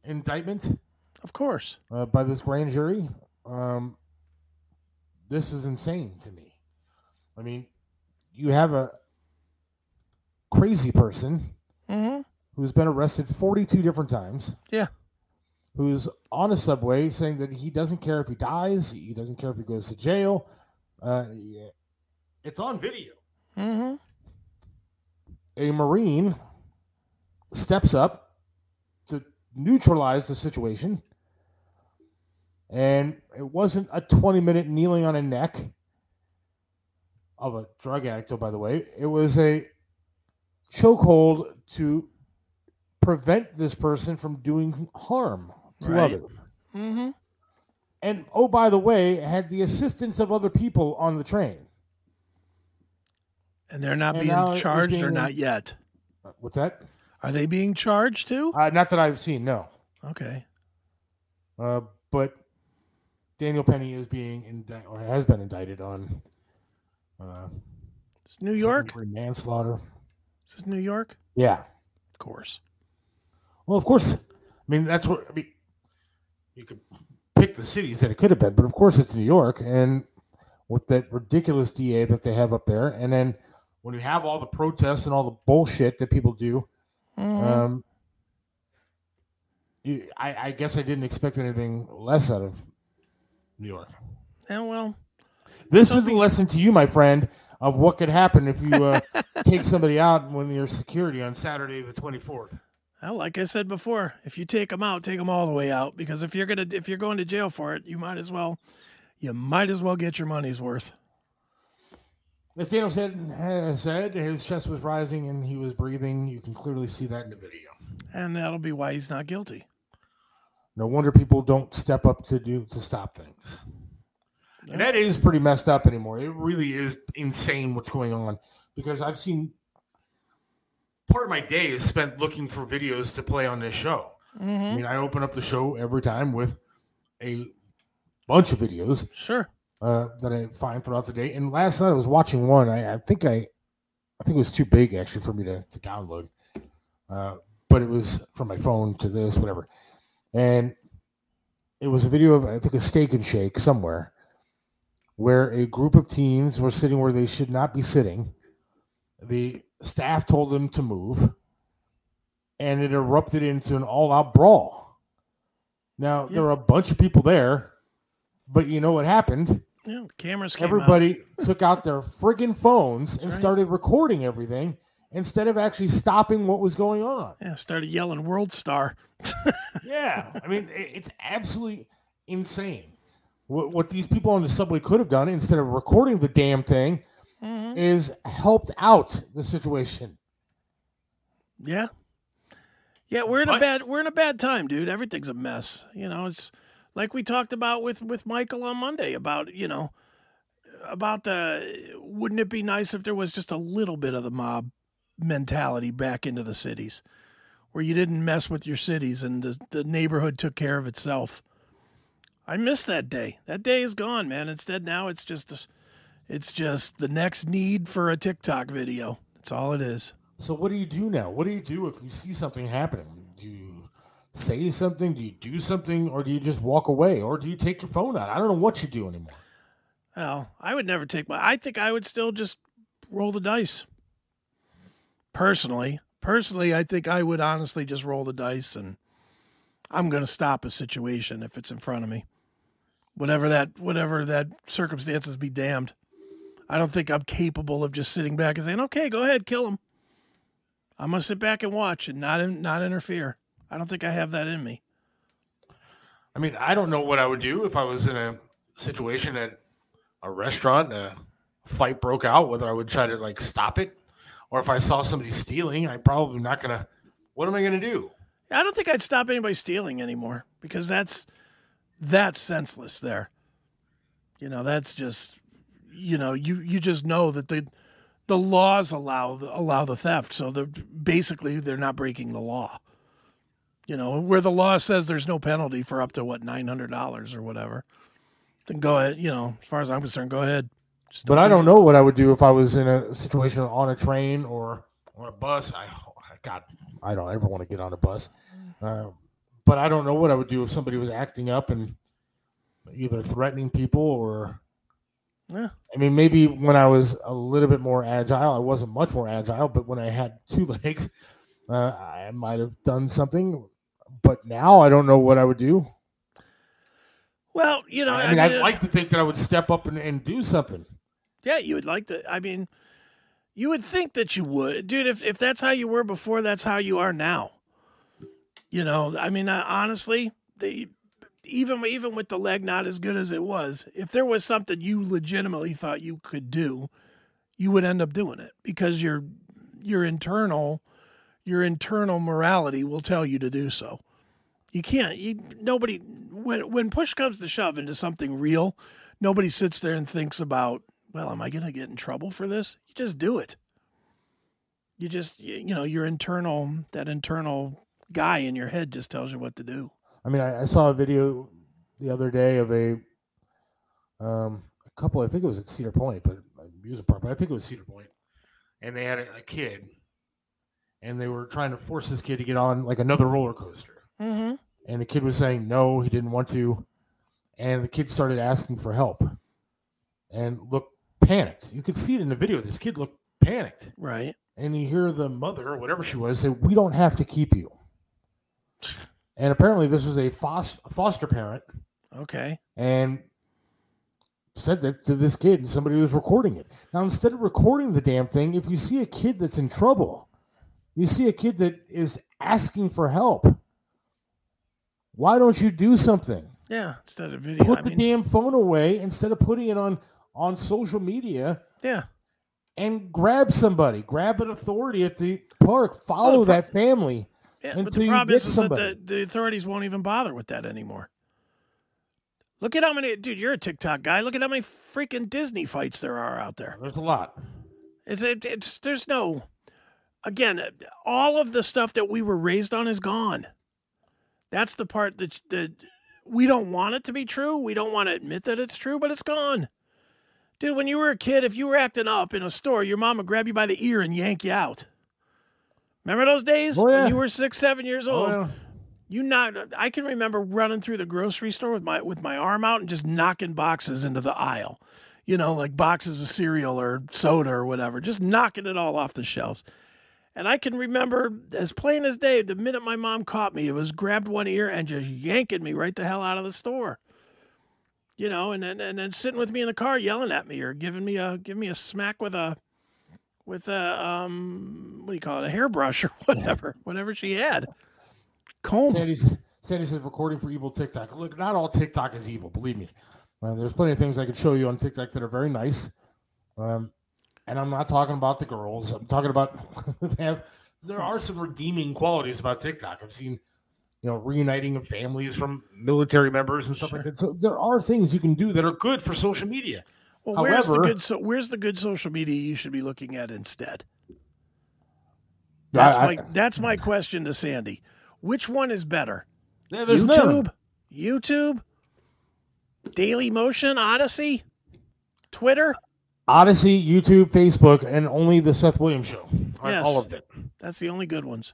indictment. Of course. Uh, by this grand jury. Um, this is insane to me. I mean, you have a crazy person mm-hmm. who's been arrested 42 different times. Yeah. Who's on a subway saying that he doesn't care if he dies, he doesn't care if he goes to jail. Uh, yeah. It's on video. Mm-hmm. A Marine steps up to neutralize the situation and it wasn't a 20 minute kneeling on a neck of a drug addict, oh, by the way. It was a chokehold to prevent this person from doing harm to Right. others. Mm-hmm. And oh, by the way, had the assistance of other people on the train. And they're not And being now it's charged or being- not yet. What's that? Are they being charged too? Uh, not that I've seen, no. Okay. Uh, but Daniel Penny is being indicted or has been indicted on uh, It's New York. manslaughter. Is this New York? Yeah. Of course. Well, of course. I mean, that's what I mean. You could pick the cities that it could have been, but of course it's New York, and with that ridiculous DA that they have up there, and then when you have all the protests and all the bullshit that people do, Mhm. um, you, I, I guess I didn't expect anything less out of New York. Yeah, well, This is a lesson to you, my friend, of what could happen if you uh, [LAUGHS] take somebody out when you're security on Saturday the 24th. well, like I said before, if you take them out, take them all the way out. Because if you're gonna, if you're going to jail for it, you might as well, you might as well get your money's worth. As Daniel said, said his chest was rising and he was breathing. You can clearly see that in the video. And that'll be why he's not guilty. No wonder people don't step up to do to stop things. And that is pretty messed up anymore. It really is insane what's going on because I've seen part of my day is spent looking for videos to play on this show. I Mhm. mean, I open up the show every time with a bunch of videos. Sure. Uh, that I find throughout the day. And last night I was watching one. I, I think I, I think it was too big actually for me to, to download. Uh, but it was from my phone to this, whatever. And it was a video of I think a steak and shake somewhere, where a group of teens were sitting where they should not be sitting. The staff told them to move, and it erupted into an all-out brawl. Now there were a bunch of people there, but you know what happened? Yeah, cameras came out. everybody took out their friggin' phones and right. started recording everything instead of actually stopping what was going on. Yeah, started yelling "World Star." [LAUGHS] yeah, I mean it's absolutely insane. What, what these people on the subway could have done instead of recording the damn thing Mhm. is helped out the situation. Yeah. Yeah, we're in a bad we're in a bad time, dude. Everything's a mess. You know, it's like we talked about with with Michael on Monday about, you know, about the wouldn't it be nice if there was just a little bit of the mob mentality back into the cities where you didn't mess with your cities and the, the neighborhood took care of itself. I miss that day. That day is gone, man. Instead now it's just it's just the next need for a TikTok video. That's all it is. So what do you do now? What do you do if you see something happening? Do you say something? Do you do something, or do you just walk away, or do you take your phone out? I don't know what you do anymore. Well, I would never take my. I think I would still just roll the dice. Personally, personally, I think I would honestly just roll the dice, and I'm going to stop a situation if it's in front of me. Whatever that, whatever that circumstances be damned. I don't think I'm capable of just sitting back and saying, "Okay, go ahead, kill him." I'm going to sit back and watch and not in, not interfere. I don't think I have that in me. I mean, I don't know what I would do if I was in a situation at a restaurant, a fight broke out. Whether I would try to like stop it, or if I saw somebody stealing, I'm probably not gonna. What am I gonna do? I don't think I'd stop anybody stealing anymore because that's that's senseless there. You know, that's just you know, you you just know that the the laws allow the, allow the theft, so they're basically they're not breaking the law. You know, where the law says there's no penalty for up to what nine hundred dollars or whatever, then go ahead. You know, as far as I'm concerned, go ahead. Just But I do don't know what I would do if I was in a situation on a train or on a bus. I, God, I don't ever want to get on a bus. Uh, but I don't know what I would do if somebody was acting up and either threatening people or. Yeah. I mean, maybe when I was a little bit more agile, I wasn't much more agile, but when I had [LAUGHS] two legs, uh, I might have done something. But now I don't know what I would do. Well, you know, I mean, I'd like to think that I would step up and, and do something. Yeah, you would like to. I mean, you would think that you would, dude. If if that's how you were before, that's how you are now. You know, I mean, honestly, the even even with the leg not as good as it was, if there was something you legitimately thought you could do, you would end up doing it because your your internal your internal morality will tell you to do so. You can't. You nobody when when push comes to shove into something real, nobody sits there and thinks about, well, am I going to get in trouble for this? You just do it. You just you, you know your internal that internal guy in your head just tells you what to do. I mean, I, I saw a video the other day of a um, a couple. I think it was at Cedar Point, but amusement park. But I think it was Cedar Point, and they had a, a kid, and they were trying to force this kid to get on like another roller coaster. Mm-hmm. And the kid was saying no, he didn't want to, and the kid started asking for help, and looked panicked. You could see it in the video. This kid looked panicked, Right. and you hear the mother or whatever she was say, "We don't have to keep you." And apparently, this was a foster, foster parent, Okay. and said that to this kid, and somebody was recording it. Now, instead of recording the damn thing, if you see a kid that's in trouble, you see a kid that is asking for help, why don't you do something? Yeah. Instead of video, Put I the mean, damn phone away instead of putting it on on social media. Yeah. And grab somebody, grab an authority at the park, follow the pro- that family yeah. until But the problem is, is that the, the authorities won't even bother with that anymore. Look at how many, dude. You're a TikTok guy. Look at how many freaking Disney fights there are out there. There's a lot. It's it, it's there's no again all of the stuff that we were raised on is gone. That's the part that that we don't want it to be true. We don't want to admit that it's true, but it's gone. Dude, when you were a kid, if you were acting up in a store, your mom would grab you by the ear and yank you out. Remember those days Oh, yeah. when you were six, seven years Oh, old? yeah. You not I can remember running through the grocery store with my with my arm out and just knocking boxes into the aisle. You know, like boxes of cereal or soda or whatever, just knocking it all off the shelves. And I can remember as plain as day, the minute my mom caught me, it was grabbed one ear and just yanking me right the hell out of the store. You know, and then and then sitting with me in the car, yelling at me or giving me a giving me a smack with a with a um what do you call it a hairbrush or [LAUGHS] whatever whatever she had. Comb. Sandy's, Sandy says recording for evil TikTok. Look, not all TikTok is evil. Believe me. Uh, there's plenty of things I could show you on TikTok that are very nice. Um, and I'm not talking about the girls. I'm talking about [LAUGHS] they have. There are some redeeming qualities about TikTok. I've seen, you know, reuniting of families from military members and stuff like that. So there are things you can do that are good for social media. Well, where's the good so where's the good social media you should be looking at instead? That's I- my that's my question to Sandy. Which one is better? Yeah, there's YouTube, none. YouTube, Daily Motion, Odysee, Twitter. Odysee, YouTube, Facebook, and only the Seth Williams show. Yes. All of it. That's the only good ones.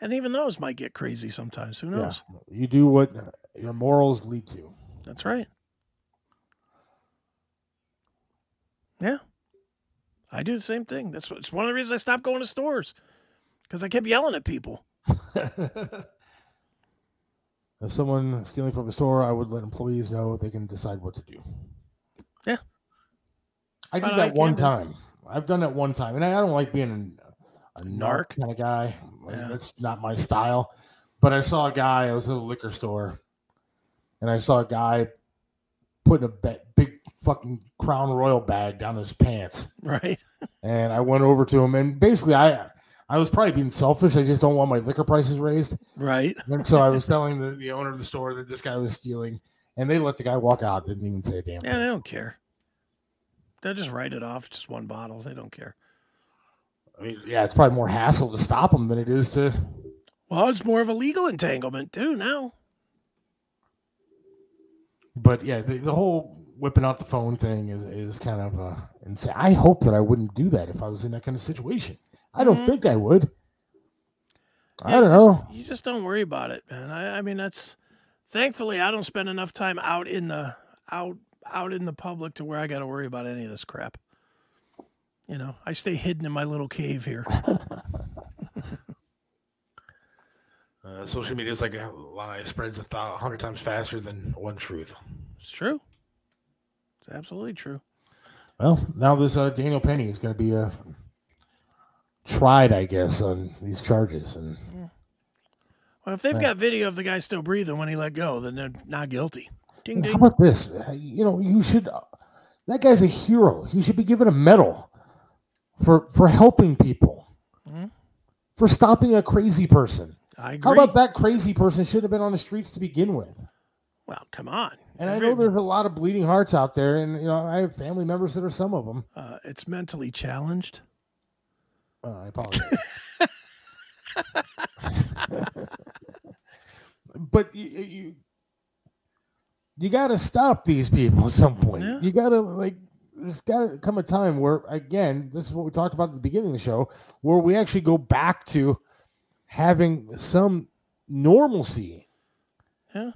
And even those might get crazy sometimes. Who knows? Yeah. You do what your morals lead to. That's right. Yeah. I do the same thing. That's what, it's one of the reasons I stopped going to stores because I kept yelling at people. [LAUGHS] If someone stealing from a store, I would let employees know they can decide what to do. Yeah. I did that I one time. I've done that one time, and I don't like being a, a narc Narc? kind of guy. Yeah. That's not my style. But I saw a guy. I was at a liquor store, and I saw a guy putting a big fucking Crown Royal bag down his pants. Right. And I went over to him, and basically, I I was probably being selfish. I just don't want my liquor prices raised. Right. And so I was telling the, the owner of the store that this guy was stealing, and they let the guy walk out. Didn't even say a damn. Yeah, they don't care. They'll just write it off. Just one bottle. They don't care. I mean, yeah, it's probably more hassle to stop them than it is to. Well, it's more of a legal entanglement too now. But yeah, the, the whole whipping out the phone thing is, is kind of uh, insane. I hope that I wouldn't do that if I was in that kind of situation. I don't Mhm. think I would. I don't know. You just don't worry about it, man. I, I mean, that's thankfully I don't spend enough time out in the out out in the public to where I got to worry about any of this crap. You know, I stay hidden in my little cave here. [LAUGHS] Uh, social media is like a lie; it spreads a thou- hundred times faster than one truth. It's true. It's absolutely true. Well, now this uh, Daniel Penny is going to be uh, tried, I guess, on these charges, and Well, if they've Right. got video of the guy still breathing when he let go, then they're not guilty. Ding How about this? Uh, You know, you should. That guy's a hero. He should be given a medal for for helping people, Mhm. for stopping a crazy person. I agree. How about that crazy person should have been on the streets to begin with? Well, come on. And I know there's a lot of bleeding hearts out there, and you know I have family members that are some of them. uh, it's mentally challenged. Uh, I apologize. [LAUGHS] [LAUGHS] but you, you you got to stop these people at some point. You got to like there's got to come a time where again, this is what we talked about at the beginning of the show, where we actually go back to having some normalcy. Yeah.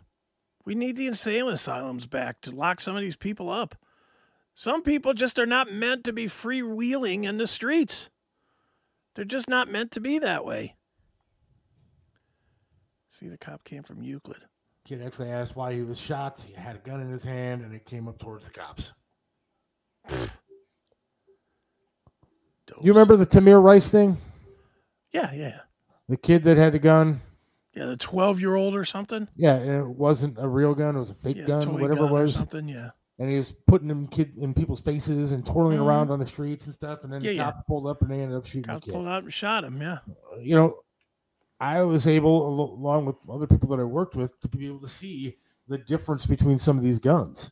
We need the insane asylums back to lock some of these people up. Some people just are not meant to be freewheeling in the streets. They're just not meant to be that way. See, the cop came from Euclid. Kid actually asked why he was shot. He had a gun in his hand, and it came up towards the cops. You remember the Tamir Rice thing? Yeah, yeah. The kid that had the gun. Yeah, the 12 year old or something. Yeah, and it wasn't a real gun; it was a fake Yeah, gun, toy whatever gun it or was. something, yeah. And he was putting them kid in people's faces and twirling Mhm. around on the streets and stuff. And then Yeah, the yeah. cops pulled up and they ended up shooting Cops the kid. pulled out and shot him, yeah. You know, I was able, along with other people that I worked with, to be able to see the difference between some of these guns.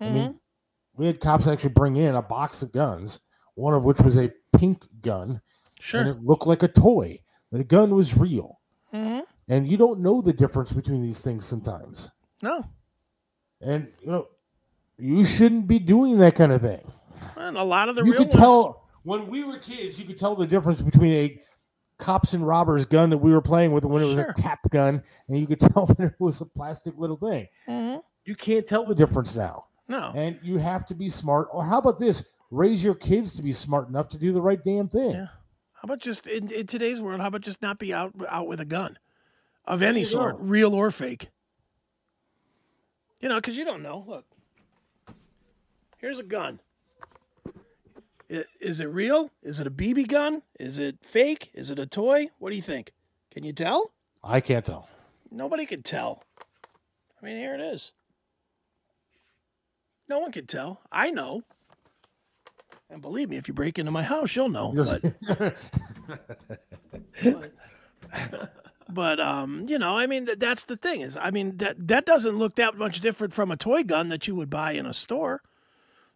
I Mm-hmm. mean, we had cops actually bring in a box of guns, one of which was a pink gun. Sure. And it looked like a toy. The gun was real. hmm And you don't know the difference between these things sometimes. No. And, you know, you shouldn't be doing that kind of thing. And a lot of the you real could ones. tell when we were kids, you could tell the difference between a cops and robbers gun that we were playing with when it was Sure. a cap gun, and you could [LAUGHS] tell when it was a plastic little thing. Mhm. You can't tell the difference now. No. And you have to be smart. Or how about this? Raise your kids to be smart enough to do the right damn thing. Yeah. How about just in, in today's world? How about just not be out out with a gun of any you sort, go. real or fake? You know, because you don't know. Look, here's a gun. Is it real? Is it a BB gun? Is it fake? Is it a toy? What do you think? Can you tell? I can't tell. Nobody can tell. I mean, here it is. No one can tell. I know. And believe me, if you break into my house, you'll know. But, [LAUGHS] but um, you know, I mean, th- that's the thing is, I mean, that that doesn't look that much different from a toy gun that you would buy in a store,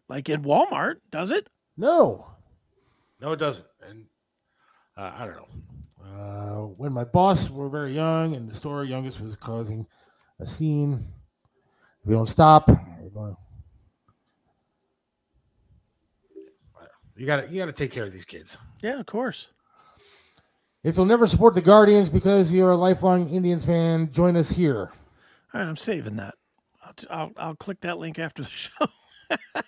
like in Walmart, does it? No, no, it doesn't. And uh, I don't know. Uh, when my boss were very young, and the store youngest was causing a scene. If we don't stop, we're going. You got to you got to take care of these kids. Yeah, of course. If you'll never support the Guardians because you're a lifelong Indians fan, join us here. All right, I'm saving that. I'll, I'll, I'll click that link after the [LAUGHS] show. [LAUGHS]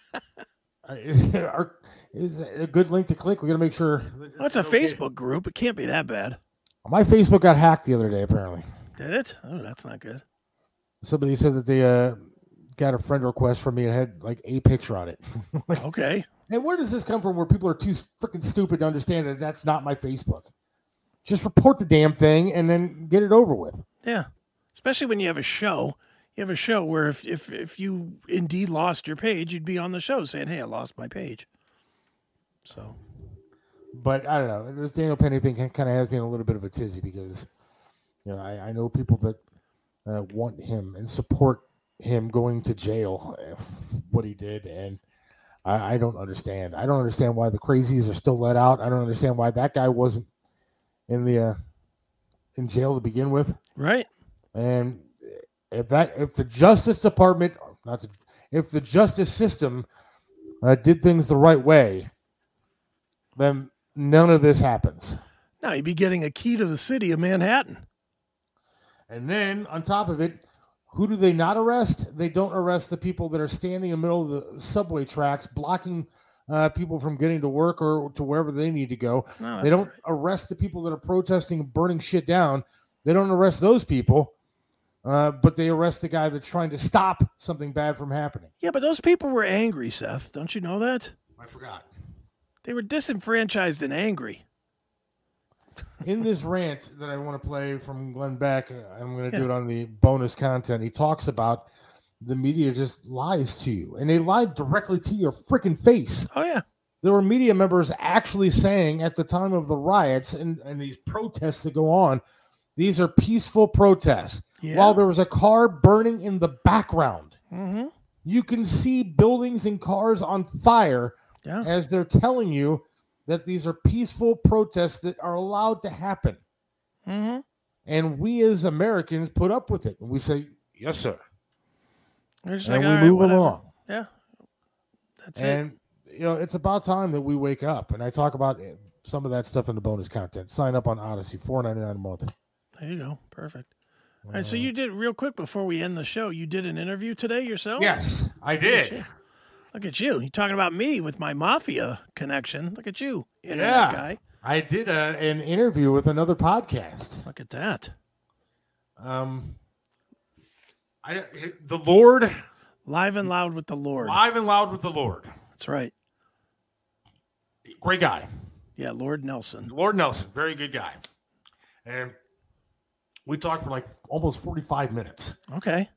Are- Is it a good link to click? We got to make sure. That's a Facebook group. It can't be that bad. My Facebook got hacked the other day. Apparently, Did it? Oh, that's not good. somebody said that they uh, got a friend request from me and had like a picture on it. Like, [LAUGHS] Okay. And where does this come from? Where people are too freaking stupid to understand that that's not my Facebook. Just report the damn thing and then get it over with. Yeah. Especially when you have a show. You have a show where if, if, if you indeed lost your page, you'd be on the show saying, hey, I lost my page. So, But I don't know. This Daniel Penny thing kind of has me in a little bit of a tizzy because, you know, I, I know people that uh, want him and support him going to jail, what he did, and I, I don't understand. I don't understand why the crazies are still let out. I don't understand why that guy wasn't in the uh, in jail to begin with. Right. And if that if the Justice Department, not the, if the justice system uh, did things the right way, then none of this happens. now you'd be getting a key to the city of Manhattan. And then on top of it, who do they not arrest? They don't arrest the people that are standing in the middle of the subway tracks, blocking uh, people from getting to work or to wherever they need to go. No, they don't arrest the people that are protesting and burning shit down. They don't arrest those people, uh, but they arrest the guy that's trying to stop something bad from happening. Yeah, but those people were angry, Seth. Don't you know that? I forgot. They were disenfranchised and angry. In this rant that I want to play from Glenn Beck, uh, I'm going to do it on the bonus content. He talks about the media just lies to you, and they lied directly to your freaking face. Oh yeah, there were media members actually saying at the time of the riots and, and these protests that go on, these are peaceful protests. Yeah. While there was a car burning in the background, Mm-hmm. you can see buildings and cars on fire Yeah. as they're telling you that these are peaceful protests that are allowed to happen. Mm-hmm. And we as Americans put up with it. And we say, yes, sir. And like, we "All right, move whatever." along. Yeah. That's it. and, you know, it's about time that we wake up. And I talk about eh, some of that stuff in the bonus content. Sign up on Odysee, four ninety nine a month. There you go. Perfect. All right, so you did real quick before we end the show. You did an interview today yourself. Yes, I Look at did. Look at you. You're talking about me with my mafia connection. Look at you, internet Yeah. guy. I did a, an interview with another podcast. Look at that. Um, I the Lord Live and loud with the Lord. live and loud with the Lord. That's right. Great guy. Yeah, Lord Nelson. Lord Nelson, very good guy. And we talked for like almost 45 minutes. Okay.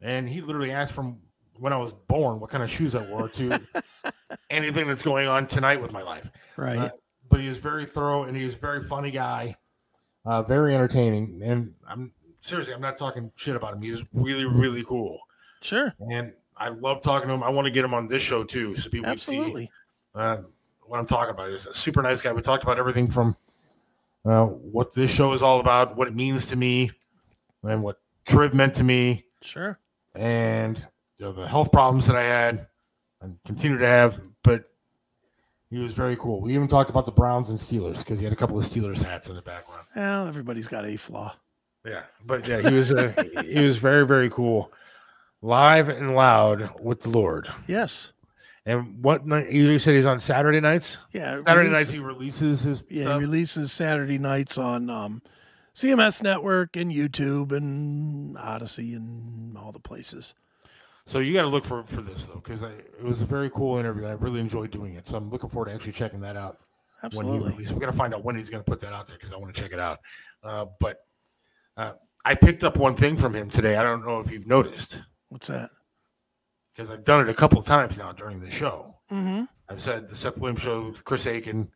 And he literally asked from when I was born what kind of shoes I wore to [LAUGHS] anything that's going on tonight with my life. Right. Uh, but he is very thorough and he is a very funny guy, uh, very entertaining. And I'm seriously, I'm not talking shit about him. He's really, really cool. Sure. And I love talking to him. I want to get him on this show too, so people Absolutely. see uh, what I'm talking about. He's a super nice guy. We talked about everything from uh, what this show is all about, what it means to me, and what Triv meant to me, Sure. and you know, the health problems that I had and continue to have. But he was very cool. We even talked about the Browns and Steelers because he had a couple of Steelers hats in the background. Well, everybody's got a flaw. Yeah, but yeah, he was uh, he was very very cool, live and loud with the Lord. Yes. And what night? You said he's on Saturday nights. Yeah. Saturday release- nights he releases his. Yeah, stuff? he releases Saturday nights on um, CMS Network and YouTube and Odysee and all the places. So you got to look for for this though, because it was a very cool interview. I really enjoyed doing it, so I'm looking forward to actually checking that out. When Absolutely. he releases. We're gonna find out when he's gonna put that out there because I want to check it out. Uh, but uh, I picked up one thing from him today. I don't know if you've noticed What's that? because I've done it a couple of times now during the show. Mm-hmm. I've said the Seth Williams show with Chris Aiken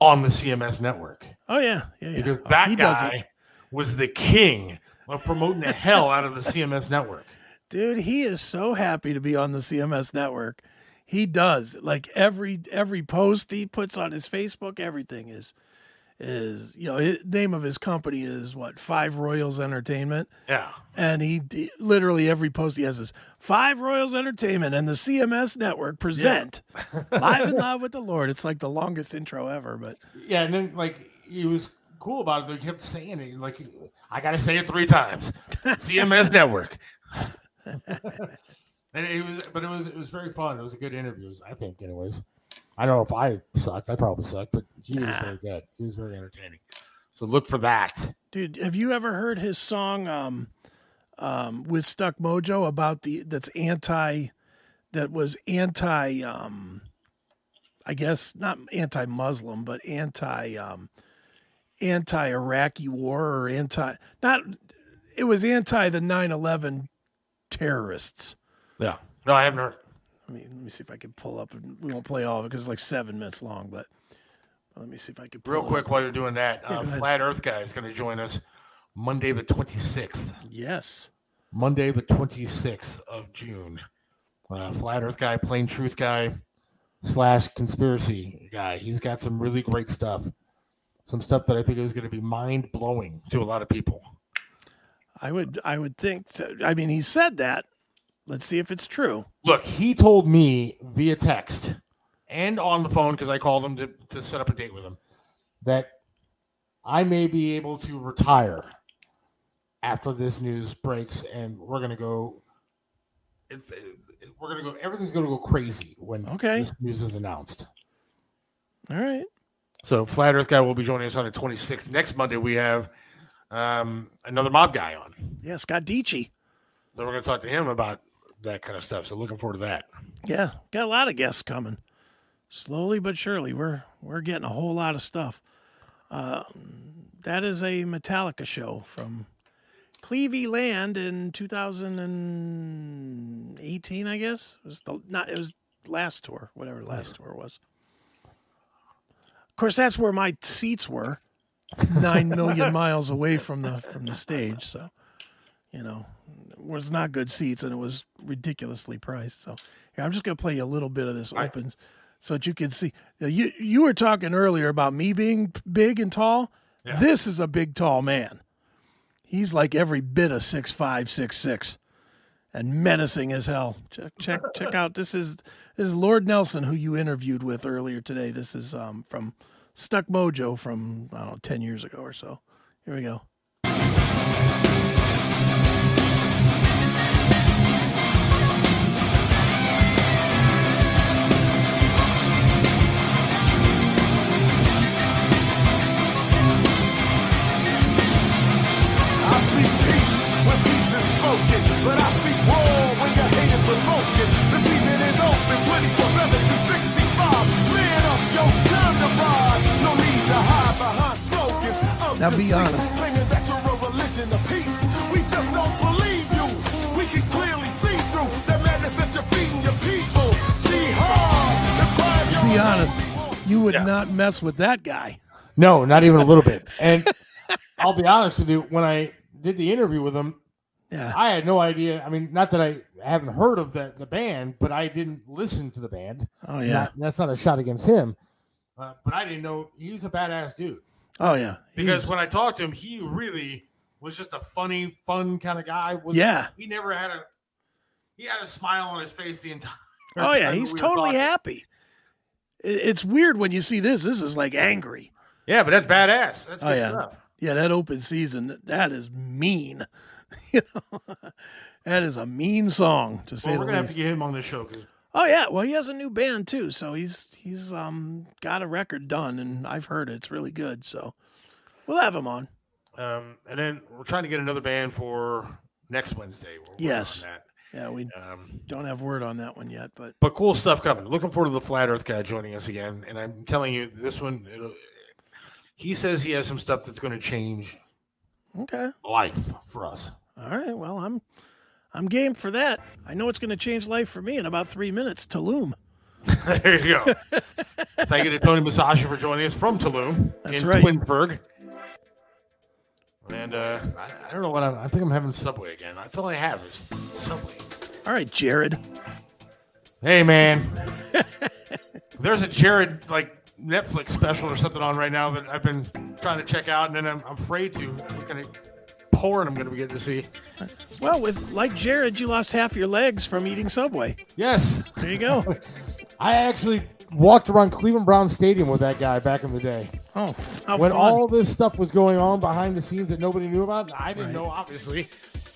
on the CMS network Oh yeah, yeah, yeah. because Oh, that it. guy was the king of promoting the hell out of the CMS network. Dude, he is so happy to be on the CMS network. He does. Like every every post he puts on his Facebook, everything is is you know, his name of his company is what? Five Royals Entertainment. Yeah. And he d- literally every post he has is Five Royals Entertainment and the CMS network present [LAUGHS] Live in [LAUGHS] Love with the Lord. It's like the longest intro ever, but Yeah, and then like he was cool about it. He kept saying it. Like I got to say it three times. [LAUGHS] CMS network. [LAUGHS] and it was, but it was it was very fun. It was a good interview. I think, anyways. I don't know if I sucked. I probably sucked, but he was very good. He was very entertaining. So look for that. Dude, have you ever heard his song um um with Stuck Mojo about the that's anti that was anti um I guess not anti Muslim, but anti um anti Iraqi war or anti not it was anti the 9/11 terrorists. Yeah. No, I haven't heard. it. Let me let me see if I can pull up and we won't play all of it because it's like seven minutes long, but let me see if I can pull Real quick up. while you're doing that, Yeah, uh. Flat Earth guy is going to join us Monday the 26th. Yes. Monday the 26th of June. Uh, Flat Earth guy, plain truth guy, slash conspiracy guy. He's got some really great stuff. Some stuff that I think is going to be mind blowing to a lot of people. I would I would think so- I mean he said that. Let's see if it's true. Look, he told me via text and on the phone because I called him to, to set up a date with him that I may be able to retire after this news breaks, and we're gonna go. It's, it's- we're gonna go. Everything's gonna go crazy when Okay. this news is announced. All right. So, Flat Earth guy will be joining us on the 26th. Next Monday, we have um, another mob guy on. Yeah, Scott Dici. So we're gonna talk to him about that kind of stuff. So, looking forward to that. Yeah, got a lot of guests coming. Slowly but surely, we're we're getting a whole lot of stuff. Uh, that is a Metallica show from Clevey Land in 2018, I guess. It was the not it was last tour, whatever the last tour was. Of course, that's where my seats were, nine million miles away from the from the stage. So, you know, it was not good seats, and it was ridiculously priced. So, here I'm just gonna play you a little bit of this opens, so that you can see. Now, You you were talking earlier about me being big and tall. This is a big, tall man. He's like every bit of six five, six six, and menacing as hell. Check check check out. This is this is Lord Nelson, who you interviewed with earlier today. This is um from Stuck Mojo from I don't know ten years ago or so. Here we go. Now be honest. You're a religion of peace. We just don't believe you. We can clearly see through the madness that you're feeding your people. Jihad, the crime you're Be honest, you would not mess with that guy. No, not even a little bit. [LAUGHS] And I'll be honest with you, when I did the interview with him, yeah, I had no idea. I mean, not that I haven't heard of the, the band, but I didn't listen to the band. Oh, yeah. Not- that's not a shot against him. Uh, but I didn't know he's a badass dude. Oh yeah, Because He's- when I talked to him, he really was just a funny, fun kind of guy. Was- Yeah. He never had a he had a smile on his face the entire time. [LAUGHS] oh yeah, he's we totally happy. It's weird when you see this. This is like angry. Yeah, but that's badass. That's Oh good yeah, stuff. yeah. That open season, that- is mean. [LAUGHS] you know, [LAUGHS] that is a mean song to say Well, we're the gonna have to get him on the show because Oh yeah, well he has a new band too, so he's he's um got a record done, and I've heard it. it's really good. So we'll have him on. Um, and then we're trying to get another band for next Wednesday. We're Yes. on that. Yeah, we Um, don't have word on that one yet, but But cool stuff coming. Looking forward to the flat Earth guy joining us again. And I'm telling you, this one, it'll, he says he has some stuff that's going to change okay. life for us. All right. Well, I'm I'm game for that. I know it's going to change life for me in about three minutes. Tulum. [LAUGHS] there you go. Thank you to Tony Musachio for joining us from Tulum That's in right. Twinsburg. And uh, I, I don't know what I'm. I think I'm having Subway again. That's all I have is Subway. All right, Jared. Hey, man. There's a Jared like Netflix special or something on right now that I've been trying to check out, and then I'm, I'm afraid to. What kind of porn I'm going to be getting to see? Well, with like Jared, you lost half your legs from eating Subway. Yes. There you go. [LAUGHS] I actually walked around Cleveland Brown Stadium with that guy back in the day. Oh, how when fun. all this stuff was going on behind the scenes that nobody knew about, I didn't know, obviously.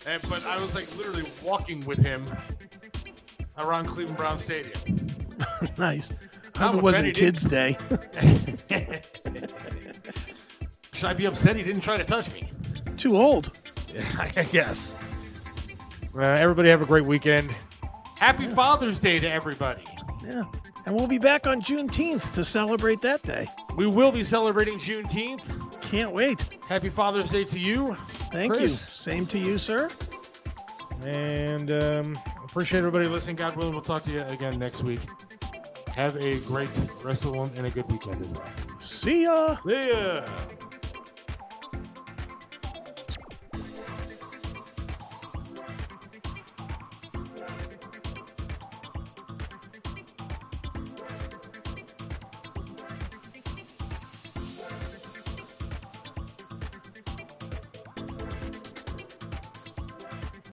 And, but I was like literally walking with him around Cleveland Brown Stadium. [LAUGHS] nice. Hope it wasn't. Kids Day. [LAUGHS] Should I be upset he didn't try to touch me? Too old. [LAUGHS] I guess. Uh, everybody have a great weekend. Happy Father's Day to everybody. Yeah. And we'll be back on Juneteenth to celebrate that day. We will be celebrating Juneteenth. Can't wait. Happy Father's Day to you. Thank Chris. you. Same to you, sir. And um, appreciate everybody listening. God willing, we'll talk to you again next week. Have a great rest of the one and a good weekend as well. See ya. See ya.